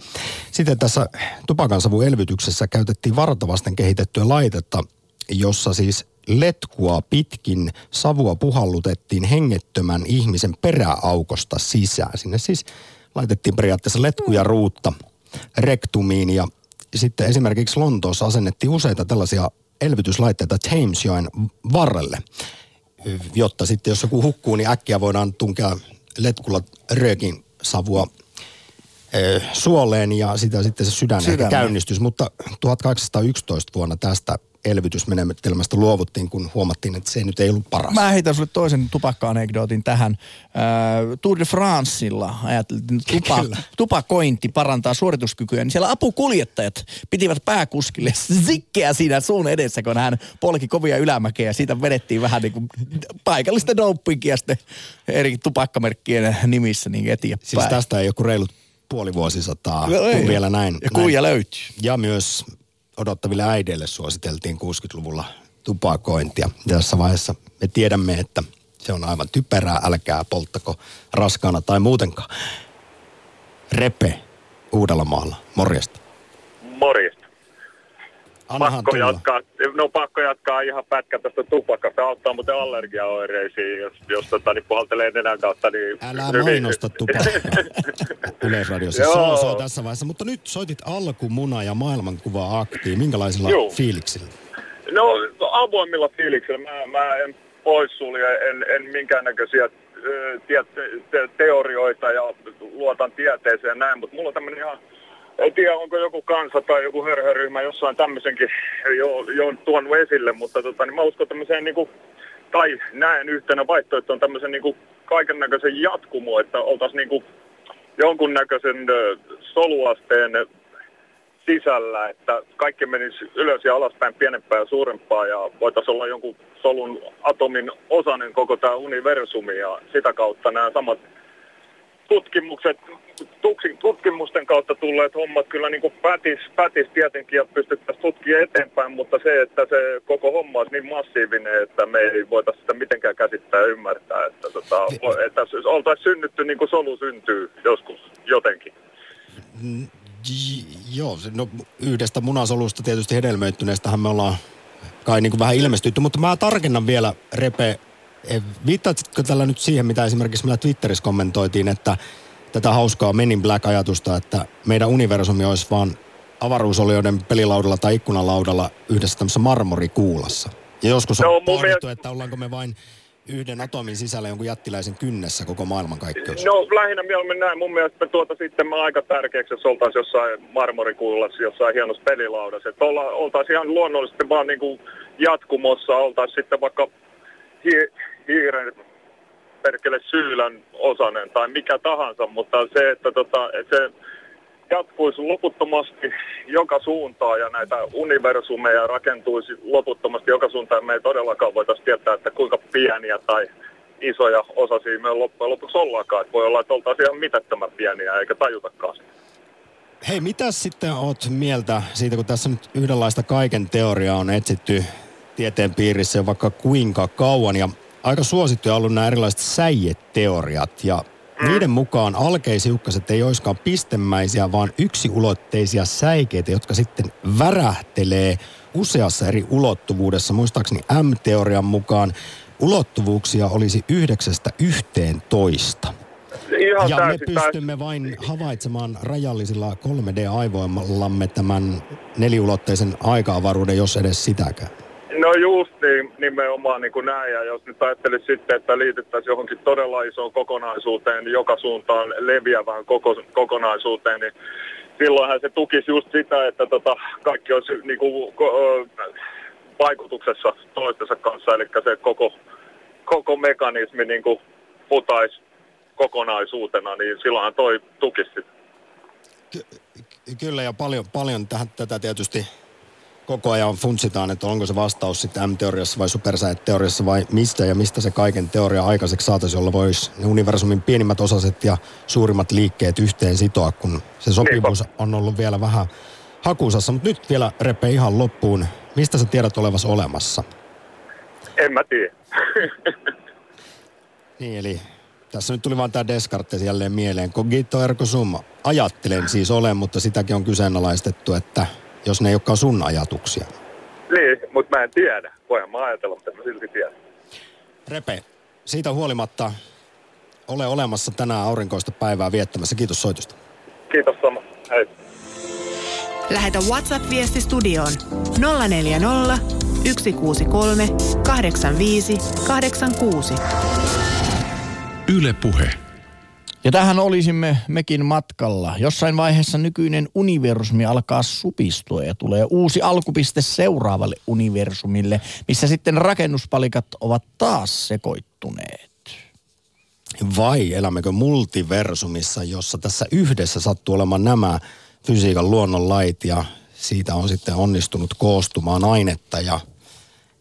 Sitten tässä tupakan savun elvytyksessä käytettiin vartavasten kehitettyä laitetta, jossa siis letkua pitkin savua puhallutettiin hengettömän ihmisen peräaukosta sisään. Sinne siis laitettiin periaatteessa letkuja ruutta rektumiin ja sitten esimerkiksi Lontoossa asennettiin useita tällaisia elvytyslaitteita Thamesjoen varrelle, jotta sitten jos joku hukkuu, niin äkkiä voidaan tunkea letkulla röökin savua suoleen ja sitä sitten se sydän, käynnistys. Mutta 1811 vuonna tästä elvytysmenetelmästä luovuttiin, kun huomattiin, että se nyt ei ollut paras. Mä heitän sulle toisen tupakka-anekdootin tähän. Äh, Tour de Franceilla ajateltiin, että tupa, tupakointi parantaa suorituskykyä, niin siellä apukuljettajat pitivät pääkuskille zikkeä siinä suun edessä, kun hän polki kovia ylämäkeä ja siitä vedettiin vähän niin kuin paikallista dopingia sitten eri tupakkamerkkien nimissä niin eteenpäin. Siis tästä ei joku reilut puoli vuosisataa, No ei. kun vielä näin. Ja kuija näin. löytyy. Ja myös odottaville äideille suositeltiin 60-luvulla tupakointia. Ja tässä vaiheessa me tiedämme, että se on aivan typerää, älkää polttako raskaana tai muutenkaan. Repe Uudellamaalla, morjesta. Morjesta. Annahan Pakko tulla. jatkaa, no pakko jatkaa ihan pätkä tästä tupakasta. Auttaa muuten allergiaoireisiin, jos, jos tota, niin puhaltelee nenän kautta. Niin Älä hyvin- mainosta tupakkaa Yleisradiossa. Se Joo. on, se on tässä vaiheessa. Mutta nyt soitit alkumuna ja maailmankuva aktiin. Minkälaisilla Joo. fiiliksillä? No avoimilla fiiliksillä. Mä, mä en poissulje, en, en minkäännäköisiä ö, tie, te, teorioita ja luotan tieteeseen ja näin, mutta mulla on tämmöinen ihan, en tiedä onko joku kansa tai joku hörhöryhmä jossain tämmöisenkin jo, jo tuonut esille, mutta tota, niin mä uskon tämmöiseen niin kuin, tai näen yhtenä vaihtoehtoon tämmöisen niin kaiken näköisen jatkumo, että oltaisiin niin kuin jonkunnäköisen soluasteen sisällä, että kaikki menisi ylös ja alaspäin pienempää ja suurempaa ja voitaisiin olla jonkun solun atomin osainen koko tämä universumi ja sitä kautta nämä samat tutkimukset, tutkimusten kautta tulleet hommat kyllä niin kuin pätis, pätis tietenkin ja pystyttäisiin tutkimaan eteenpäin, mutta se, että se koko homma olisi niin massiivinen, että me ei voitaisiin sitä mitenkään käsittää ja ymmärtää, että, tota, että oltaisiin synnytty niin kuin solu syntyy joskus jotenkin. Joo, no yhdestä munasolusta tietysti hedelmöittyneestähän me ollaan kai niin kuin vähän ilmestytty, mutta mä tarkennan vielä, Repe, viittaatko tällä nyt siihen, mitä esimerkiksi meillä Twitterissä kommentoitiin, että tätä hauskaa Men in Black-ajatusta, että meidän universumi olisi vaan avaruusolioiden pelilaudalla tai ikkunalaudalla yhdessä tämmöisessä marmorikuulassa. Ja joskus on No, pohdittu, että ollaanko me vain yhden atomin sisällä jonkun jättiläisen kynnessä koko maailmankaikkeus. No lähinnä mieluummin näin. Mun mielestä tuota sitten mä aika tärkeäksi, jos oltaisiin jossain marmorikuulassa, jossain hienossa pelilaudassa. Että olla, oltaisiin ihan luonnollisesti vaan niin kuin jatkumossa, oltaisiin sitten vaikka hi, hiiren perkele syylän osanen tai mikä tahansa, mutta se, että, tota, että se jatkuisi loputtomasti joka suuntaan ja näitä universumeja rakentuisi loputtomasti joka suuntaan. Me ei todellakaan voitaisiin tietää, että kuinka pieniä tai isoja osasia me loppujen lopuksi ollaankaan. Että voi olla, että oltaisiin ihan mitättömän pieniä eikä tajutakaan sitä. Hei, mitä sitten oot mieltä siitä, kun tässä nyt yhdenlaista kaiken teoriaa on etsitty tieteen piirissä jo vaikka kuinka kauan ja aika suosittuja on ollut nämä erilaiset säijeteoriat ja niiden mukaan alkeisiukkaset ei olisikaan pistemäisiä, vaan yksiulotteisia säikeitä, jotka sitten värähtelee useassa eri ulottuvuudessa. Muistaakseni M-teorian mukaan ulottuvuuksia olisi yhdeksästä yhteen toista. Ihan Ja me täysin, pystymme vain havaitsemaan rajallisilla 3D-aivoillamme tämän neliulotteisen aika-avaruuden, jos edes sitäkään. No just niin, nimenomaan niin kuin näin. Ja jos nyt ajattelisi sitten, että liityttäisiin johonkin todella isoon kokonaisuuteen, joka suuntaan leviävään koko, kokonaisuuteen, niin silloinhan se tukisi just sitä, että tota, kaikki olisi niin kuin, ko, ö, vaikutuksessa toistensa kanssa. Eli se koko, koko mekanismi niin kuin putaisi kokonaisuutena, niin silloinhan toi tukisi sitä. Ky- kyllä, ja paljon, paljon tähän, tätä tietysti koko ajan funtsitaan, että onko se vastaus sitten M-teoriassa vai supersäet-teoriassa vai mistä ja mistä se kaiken teoria aikaiseksi saataisiin, jolla voisi ne universumin pienimmät osaset ja suurimmat liikkeet yhteen sitoa, kun se sopivuus on ollut vielä vähän hakusassa. Mutta nyt vielä Repe ihan loppuun. Mistä sä tiedät olevas olemassa? En mä tiedä. Niin, eli tässä nyt tuli vaan tämä Descartes jälleen mieleen. Cogito ergo sum. Ajattelen siis olen, mutta sitäkin on kyseenalaistettu, että jos ne ei olekaan sun ajatuksia. niin, mutta mä en tiedä. Voihan mä ajatella, mutta mä silti tiedä. Repe, siitä huolimatta ole olemassa tänään aurinkoista päivää viettämässä. Kiitos soitusta. Kiitos sama. Hei. Lähetä WhatsApp-viesti studioon 040 163 85 86. Yle Puhe. Ja tähän olisimme mekin matkalla. Jossain vaiheessa nykyinen universumi alkaa supistua ja tulee uusi alkupiste seuraavalle universumille, missä sitten rakennuspalikat ovat taas sekoittuneet. Vai elämmekö multiversumissa, jossa tässä yhdessä sattuu olemaan nämä fysiikan luonnonlait ja siitä on sitten onnistunut koostumaan ainetta ja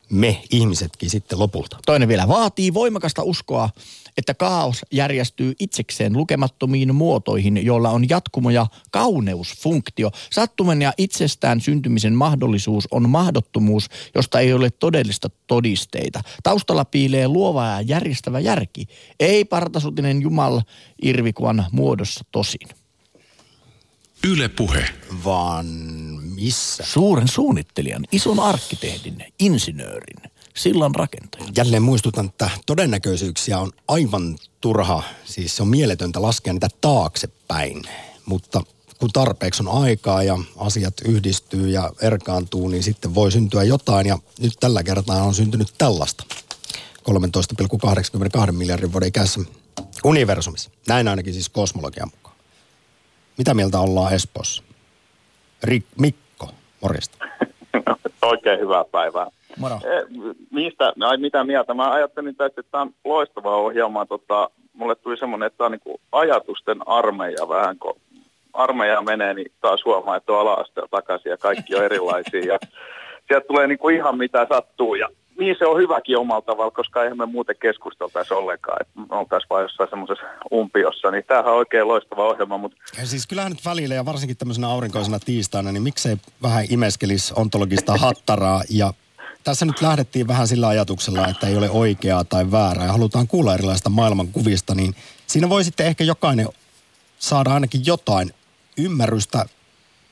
me ihmisetkin sitten lopulta. Toinen vielä vaatii voimakasta uskoa, että kaos järjestyy itsekseen lukemattomiin muotoihin, joilla on jatkumo ja kauneusfunktio. Sattuman ja itsestään syntymisen mahdollisuus on mahdottomuus, josta ei ole todellista todisteita. Taustalla piilee luova ja järjestävä järki, ei partasutinen Jumal irvikuan muodossa tosin. Yle Puhe. Vaan missä? Suuren suunnittelijan, ison arkkitehdin, insinöörin, sillan rakentajan. Jälleen muistutan, että todennäköisyyksiä on aivan turha, siis se on mieletöntä laskea niitä taaksepäin. Mutta kun tarpeeksi on aikaa ja asiat yhdistyy ja erkaantuu, niin sitten voi syntyä jotain. Ja nyt tällä kertaa on syntynyt tällaista 13,82 miljardin vuoden ikässä universumissa. Näin ainakin siis kosmologian mukaan. Mitä mieltä ollaan Espoossa? Rik, Mikko, morjesta. Oikein hyvää päivää. Moro. Eh, Mistä, ai mitä mieltä? Mä ajattelin, että tämä on loistava ohjelma. Tota, mulle tuli semmoinen, että tämä on niin ajatusten armeija vähän, kun armeija menee, niin taas huomaa, että on ala takaisin ja kaikki on erilaisia. Ja sieltä tulee niin kuin ihan mitä sattuu ja niin se on hyväkin omalla tavalla, koska eihän me muuten keskusteltaisi ollenkaan, että oltaisiin vaan jossain semmoisessa umpiossa, niin tämähän on oikein loistava ohjelma, mutta Ja siis kyllähän nyt välillä ja varsinkin tämmöisenä aurinkoisena tiistaina, niin miksei vähän imeskelisi ontologista hattaraa ja tässä nyt lähdettiin vähän sillä ajatuksella, että ei ole oikeaa tai väärää ja halutaan kuulla erilaista maailmankuvista, niin siinä voi sitten ehkä jokainen saada ainakin jotain ymmärrystä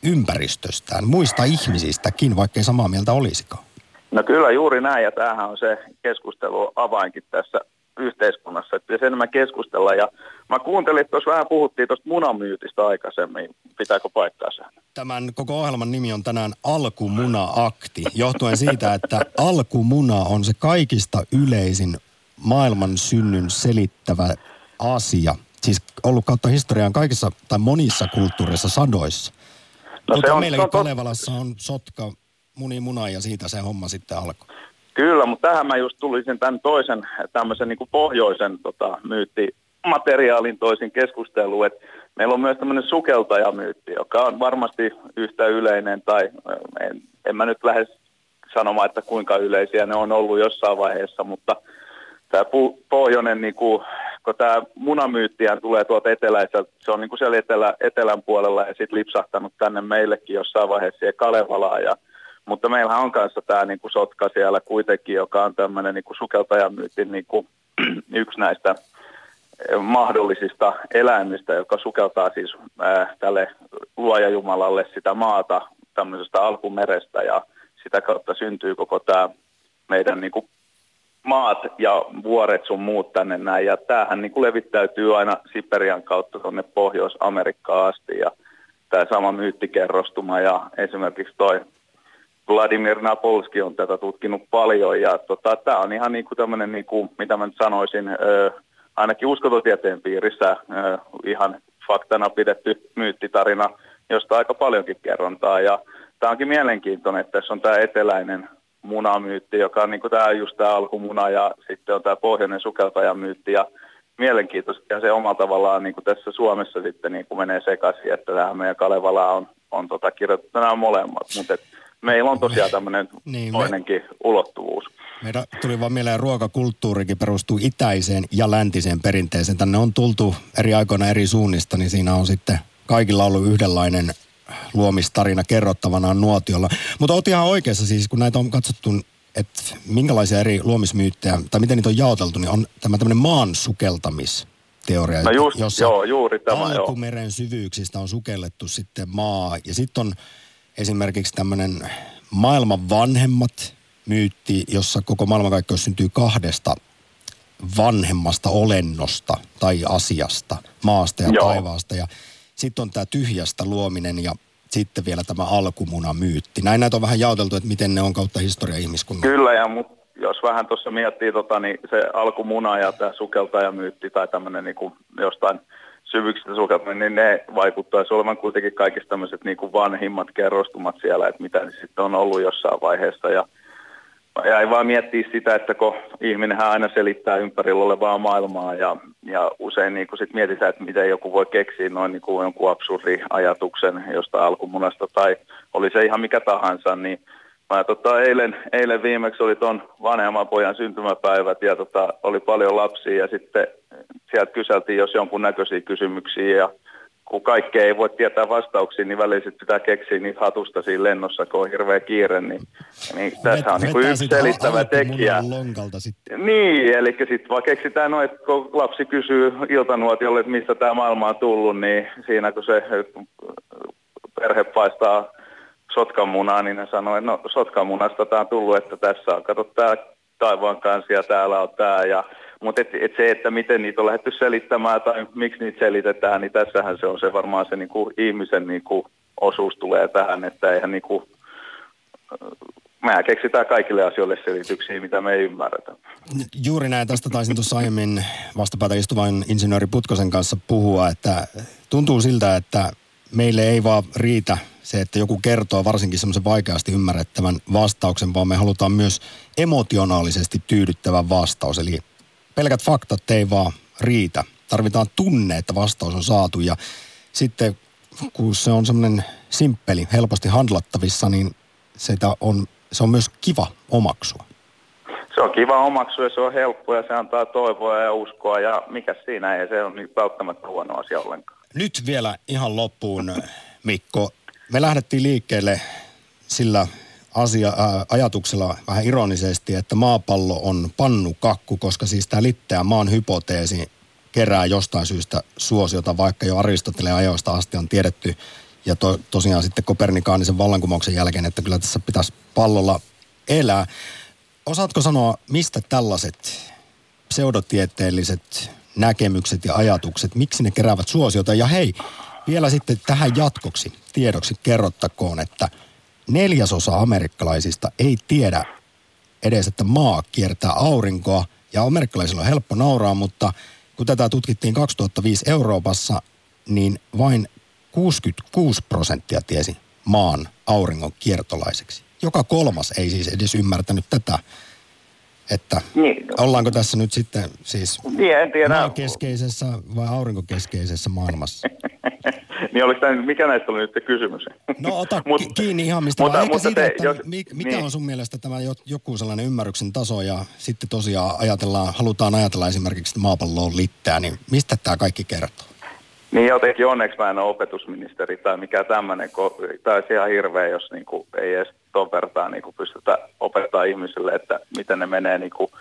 ympäristöstään, muista ihmisistäkin, vaikkei samaa mieltä olisikaan. No kyllä juuri näin, ja tämähän on se keskustelu avainkin tässä yhteiskunnassa, että pitäisi enemmän keskustella. Ja mä kuuntelin, että tuossa vähän puhuttiin tuosta munamyytistä aikaisemmin. Pitääkö paikkaansa? Tämän koko ohjelman nimi on tänään Alkumuna-akti, johtuen siitä, että alkumuna on se kaikista yleisin maailman synnyn selittävä asia. Siis ollut kautta historiaan kaikissa tai monissa kulttuureissa sadoissa. No Mutta se on- meilläkin on Kalevalassa on sotka, muni muna ja siitä se homma sitten alkoi. Kyllä, mutta tähän mä just tulisin tämän toisen tämmöisen niin kuin pohjoisen tota, myyttimateriaalin toisin keskusteluun, että meillä on myös tämmöinen sukeltajamyytti, joka on varmasti yhtä yleinen, tai en, en mä nyt lähde sanomaan, että kuinka yleisiä ne on ollut jossain vaiheessa, mutta tämä pohjoinen, niin kuin, kun tämä munamyyttihän tulee tuolta eteläiseltä, se on niin kuin siellä etelä, etelän puolella ja sitten lipsahtanut tänne meillekin jossain vaiheessa siihen Kalevalaan ja mutta meillähän on kanssa tämä niinku sotka siellä kuitenkin, joka on tämmöinen niinku sukeltajamyytin niinku, yksi näistä eh, mahdollisista eläimistä, joka sukeltaa siis ää, tälle luojajumalalle sitä maata tämmöisestä alkumerestä ja sitä kautta syntyy koko tämä meidän niinku maat ja vuoret sun muut tänne näin. Ja tämähän niin kuin levittäytyy aina Siperian kautta tuonne Pohjois-Amerikkaan asti. Ja tämä sama myyttikerrostuma ja esimerkiksi toi Vladimir Napolski on tätä tutkinut paljon. Ja tota, tämä on ihan niin kuin tämmöinen, niin kuin, mitä mä nyt sanoisin, ö, ainakin uskototieteen piirissä ö, ihan faktana pidetty myyttitarina, josta aika paljonkin kerrontaa. Ja tämä onkin mielenkiintoinen, että tässä on tämä eteläinen munamyytti, joka on niin kuin tämä just tämä alkumuna ja sitten on tämä pohjoinen sukeltajamyytti ja mielenkiintoista ja se omalla tavallaan niin kuin tässä Suomessa sitten niin kuin menee sekaisin, että tämä meidän Kalevala on, on tota kirjoitettu nämä molemmat, mutta meillä on tosiaan tämmöinen Niin, me- toinenkin ulottuvuus. Meidän tuli vaan mieleen, ruokakulttuurikin perustuu itäiseen ja läntiseen perinteeseen. Tänne on tultu eri aikoina eri suunnista, niin siinä on sitten kaikilla ollut yhdenlainen luomistarina kerrottavanaan nuotiolla. Mutta oot ihan oikeassa siis, kun näitä on katsottu, että minkälaisia eri luomismyyttejä, tai miten niitä on jaoteltu, niin on tämä tämmöinen maan sukeltamisteoria. No just, jossa joo, juuri tämä, joo. syvyyksistä on sukellettu sitten maa. Ja sitten on esimerkiksi tämmöinen maailman vanhemmat myytti, jossa koko maailmankaikkeus syntyy kahdesta vanhemmasta olennosta tai asiasta, maasta ja Joo. taivaasta. Ja sitten on tämä tyhjästä luominen ja sitten vielä tämä alkumuna myytti. Näin näitä on vähän jaoteltu, että miten ne on kautta historia ihmiskunnan. Kyllä, ja mut, jos vähän tuossa miettii tota, niin se alkumuna ja tämä sukeltajamyytti tai tämmöinen niin jostain syvyyksistä sulkeutuminen, niin ne vaikuttaisi olevan kuitenkin kaikista tämmöiset niin kuin vanhimmat kerrostumat siellä, että mitä ne sitten on ollut jossain vaiheessa. Ja jäi vaan miettiä sitä, että kun ihminenhän aina selittää ympärillä olevaa maailmaa ja, ja usein niin sit mietitään, että miten joku voi keksiä noin niin kuin jonkun absurdi ajatuksen jostain alkumunasta tai oli se ihan mikä tahansa, niin Mä tota, eilen, eilen viimeksi oli ton vanhemman pojan syntymäpäivät ja tota, oli paljon lapsia ja sitten sieltä kyseltiin jos jonkun näköisiä kysymyksiä ja kun kaikkea ei voi tietää vastauksia, niin välillä pitää keksiä niitä hatusta siinä lennossa, kun on hirveä kiire. Niin, niin tässä on niin yksi selittävä tekijä. Niin, eli sitten vaan keksitään noin, että kun lapsi kysyy iltanuotiolle, että mistä tämä maailma on tullut, niin siinä kun se perhe paistaa sotkamunaa, niin ne sanoi, että no sotkamunasta tämä on tullut, että tässä on, kato tämä taivaan kansi ja täällä on tämä. Ja, mutta et, et se, että miten niitä on lähdetty selittämään tai miksi niitä selitetään, niin tässähän se on se varmaan se niin kuin ihmisen niin kuin osuus tulee tähän, että eihän niin kuin, mehän keksitään kaikille asioille selityksiä, mitä me ei ymmärretä. Juuri näin, tästä taisin tuossa aiemmin vastapäätä istuvan insinööri Putkosen kanssa puhua, että tuntuu siltä, että meille ei vaan riitä se, että joku kertoo varsinkin semmoisen vaikeasti ymmärrettävän vastauksen, vaan me halutaan myös emotionaalisesti tyydyttävä vastaus. Eli pelkät faktat ei vaan riitä. Tarvitaan tunne, että vastaus on saatu ja sitten kun se on semmoinen simppeli, helposti handlattavissa, niin sitä on, se on myös kiva omaksua. Se on kiva omaksua ja se on helppo ja se antaa toivoa ja uskoa ja mikä siinä ei, se on niin välttämättä huono asia ollenkaan. Nyt vielä ihan loppuun, Mikko. Me lähdettiin liikkeelle sillä asia, ää, ajatuksella vähän ironisesti, että maapallo on pannukakku, koska siis tämä litteä maan hypoteesi kerää jostain syystä suosiota, vaikka jo Aristoteleen ajoista asti on tiedetty, ja to, tosiaan sitten Kopernikaanisen vallankumouksen jälkeen, että kyllä tässä pitäisi pallolla elää. Osaatko sanoa, mistä tällaiset pseudotieteelliset näkemykset ja ajatukset, miksi ne keräävät suosiota? Ja hei, vielä sitten tähän jatkoksi tiedoksi kerrottakoon, että neljäsosa amerikkalaisista ei tiedä edes, että maa kiertää aurinkoa. Ja amerikkalaisilla on helppo nauraa, mutta kun tätä tutkittiin 2005 Euroopassa, niin vain 66 prosenttia tiesi maan auringon kiertolaiseksi. Joka kolmas ei siis edes ymmärtänyt tätä että niin. ollaanko tässä nyt sitten siis niin, keskeisessä vai aurinkokeskeisessä maailmassa? niin oliko tämä, mikä näistä oli nyt kysymys? no ota Mut, kiinni ihan mistä mutta, vaan. mutta siitä, te, että jos, mikä niin. on sun mielestä tämä joku sellainen ymmärryksen taso ja sitten tosiaan ajatellaan, halutaan ajatella esimerkiksi, että maapallo on littää, niin mistä tämä kaikki kertoo? Niin jotenkin onneksi mä en ole opetusministeri tai mikä tämmöinen, kun tämä ihan hirveä, jos niin kuin ei edes ton vertaan niin pystytä opettaa ihmisille, että miten ne menee niin kuin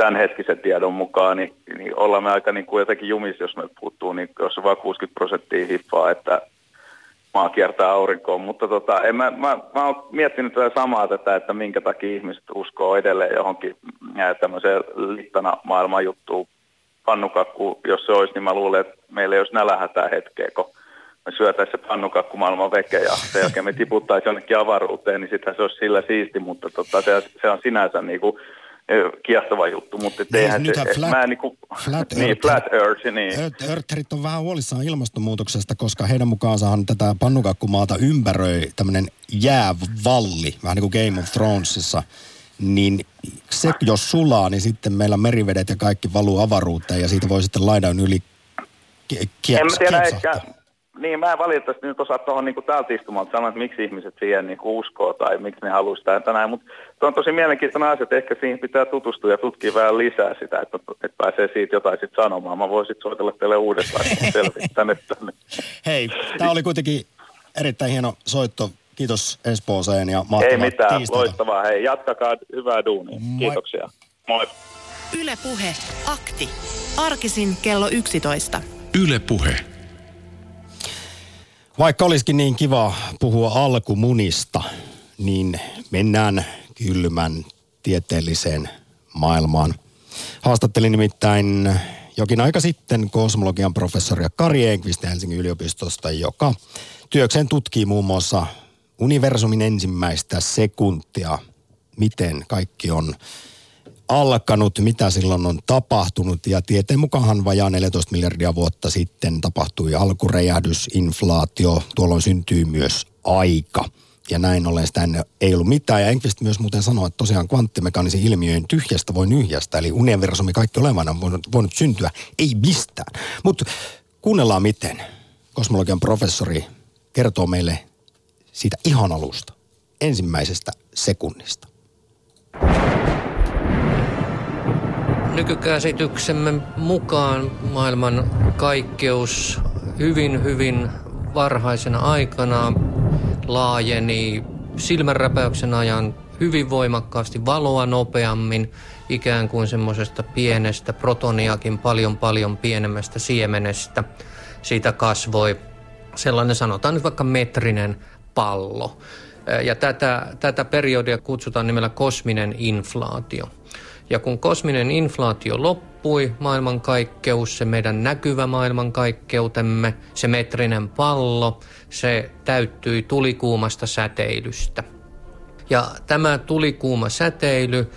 tämänhetkisen tiedon mukaan, niin, niin ollaan me aika niin kuin jotenkin jumis, jos me puuttuu, niin jos vain 60 prosenttia hiffaa, että maa kiertää aurinkoon. Mutta tota, en mä, mä, mä oon miettinyt tätä samaa tätä, että minkä takia ihmiset uskoo edelleen johonkin tämmöiseen littana maailman juttuun pannukakku, jos se olisi, niin mä luulen, että meillä ei olisi nälähätää hetkeä, kun me syötäisiin se pannukakku maailman veke ja sen jälkeen me tiputtaisiin jonnekin avaruuteen, niin sitten se olisi sillä siisti, mutta tota, se, se on sinänsä niin kuin kiehtova juttu, mutta niin, eihän se, flat, mä niinku, flat niin, earth, flat earth, niin. Earth, Eartherit on vähän huolissaan ilmastonmuutoksesta, koska heidän mukaansahan tätä pannukakkumaata ympäröi tämmöinen jäävalli, vähän niin kuin Game of Thronesissa, niin se jos sulaa, niin sitten meillä merivedet ja kaikki valuu avaruuteen ja siitä voi sitten laidan yli kieps, En mä tiedä, ehkä, niin mä en valitettavasti nyt osaa tuohon niin täältä istumalta sanoa, että miksi ihmiset siihen niin uskoo tai miksi ne haluaa sitä tänään, mutta tuo on tosi mielenkiintoinen asia, että ehkä siihen pitää tutustua ja tutkia vähän lisää sitä, että, että pääsee siitä jotain sitten sanomaan. Mä voisin soitella teille uudestaan, että selvittän, että... Hei, tämä oli kuitenkin erittäin hieno soitto Kiitos Espooseen ja mahtavaa Ei mitään, tiistaita. loistavaa. Hei, jatkakaa hyvää duunia. Moi. Kiitoksia. Moi. Yle Puhe, akti. Arkisin kello 11. Yle Puhe. Vaikka olisikin niin kiva puhua alkumunista, niin mennään kylmän tieteelliseen maailmaan. Haastattelin nimittäin jokin aika sitten kosmologian professoria Kari Enqvist Helsingin yliopistosta, joka työkseen tutkii muun muassa universumin ensimmäistä sekuntia, miten kaikki on alkanut, mitä silloin on tapahtunut ja tieteen mukaan vajaa 14 miljardia vuotta sitten tapahtui alkuräjähdys, inflaatio, tuolloin syntyy myös aika. Ja näin ollen sitä ei ollut mitään. Ja Enqvist myös muuten sanoi, että tosiaan kvanttimekaanisen ilmiöiden tyhjästä voi nyhjästä. Eli universumi kaikki olevana on voinut, voinut syntyä, ei mistään. Mutta kuunnellaan miten kosmologian professori kertoo meille siitä ihan alusta, ensimmäisestä sekunnista. Nykykäsityksemme mukaan maailman kaikkeus hyvin, hyvin varhaisena aikana laajeni silmänräpäyksen ajan hyvin voimakkaasti valoa nopeammin, ikään kuin semmoisesta pienestä protoniakin paljon paljon pienemmästä siemenestä. Siitä kasvoi sellainen sanotaan nyt vaikka metrinen pallo. Ja tätä, tätä periodia kutsutaan nimellä kosminen inflaatio. Ja kun kosminen inflaatio loppui, maailmankaikkeus, se meidän näkyvä maailmankaikkeutemme, se metrinen pallo, se täyttyi tulikuumasta säteilystä. Ja tämä tulikuuma säteily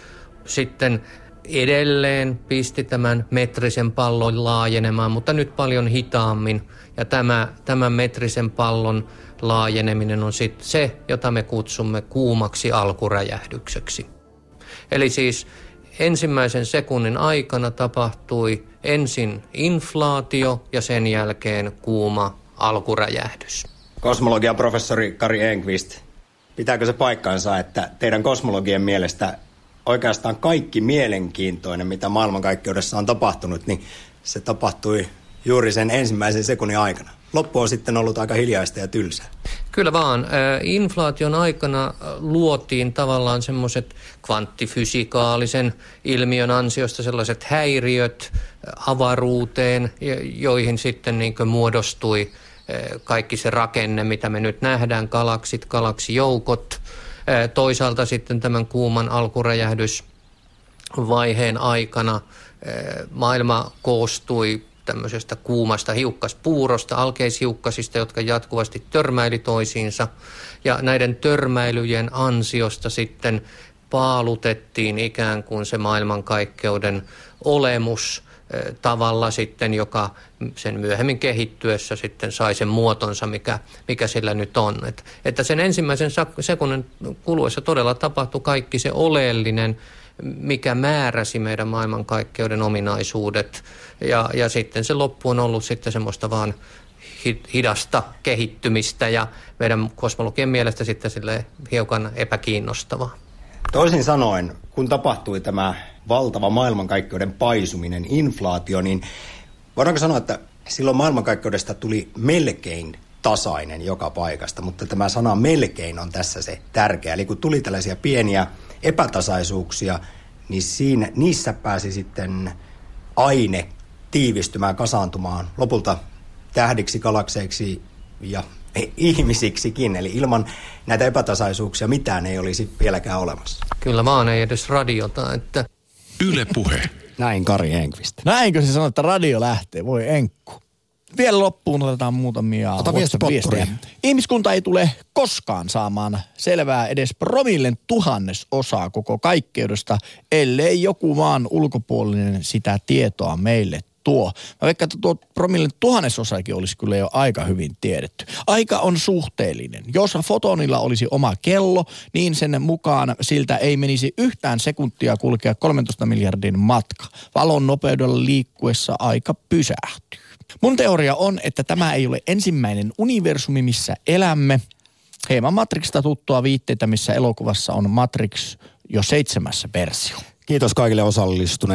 sitten edelleen pisti tämän metrisen pallon laajenemaan, mutta nyt paljon hitaammin. Ja tämä, tämän metrisen pallon laajeneminen on sitten se, jota me kutsumme kuumaksi alkuräjähdykseksi. Eli siis ensimmäisen sekunnin aikana tapahtui ensin inflaatio ja sen jälkeen kuuma alkuräjähdys. Kosmologian professori Kari Enqvist, pitääkö se paikkaansa, että teidän kosmologien mielestä oikeastaan kaikki mielenkiintoinen, mitä maailmankaikkeudessa on tapahtunut, niin se tapahtui juuri sen ensimmäisen sekunnin aikana. Loppu on sitten ollut aika hiljaista ja tylsää. Kyllä vaan. Inflaation aikana luotiin tavallaan semmoiset kvanttifysikaalisen ilmiön ansiosta sellaiset häiriöt avaruuteen, joihin sitten niin muodostui kaikki se rakenne, mitä me nyt nähdään, galaksit, galaksijoukot. Toisaalta sitten tämän kuuman alkuräjähdysvaiheen aikana maailma koostui tämmöisestä kuumasta hiukkaspuurosta, alkeishiukkasista, jotka jatkuvasti törmäili toisiinsa. Ja näiden törmäilyjen ansiosta sitten paalutettiin ikään kuin se maailmankaikkeuden olemus tavalla sitten, joka sen myöhemmin kehittyessä sitten sai sen muotonsa, mikä, mikä sillä nyt on. Et, että sen ensimmäisen sekunnin kuluessa todella tapahtui kaikki se oleellinen, mikä määräsi meidän maailmankaikkeuden ominaisuudet. Ja, ja sitten se loppu on ollut sitten semmoista vaan hidasta kehittymistä ja meidän kosmologian mielestä sitten sille hiukan epäkiinnostavaa. Toisin sanoen, kun tapahtui tämä valtava maailmankaikkeuden paisuminen, inflaatio, niin voidaanko sanoa, että silloin maailmankaikkeudesta tuli melkein tasainen joka paikasta, mutta tämä sana melkein on tässä se tärkeä. Eli kun tuli tällaisia pieniä epätasaisuuksia, niin siinä, niissä pääsi sitten aine tiivistymään, kasaantumaan lopulta tähdiksi, galakseiksi ja ihmisiksikin. Eli ilman näitä epätasaisuuksia mitään ei olisi vieläkään olemassa. Kyllä vaan, ei edes radiota. Että... Yle puhe. Näin Kari Enqvist. Näinkö se sanoo, että radio lähtee? Voi enkku. Vielä loppuun otetaan muutamia Ota viestiä Ihmiskunta ei tule koskaan saamaan selvää edes promillen tuhannesosaa koko kaikkeudesta, ellei joku maan ulkopuolinen sitä tietoa meille tuo. Mä veikkaan, että tuo promillen tuhannesosakin olisi kyllä jo aika hyvin tiedetty. Aika on suhteellinen. Jos fotonilla olisi oma kello, niin sen mukaan siltä ei menisi yhtään sekuntia kulkea 13 miljardin matka. Valon nopeudella liikkuessa aika pysähtyy. Mun teoria on, että tämä ei ole ensimmäinen universumi, missä elämme. Hieman Matrixista tuttua viitteitä, missä elokuvassa on Matrix jo seitsemässä versio. Kiitos kaikille osallistuneille.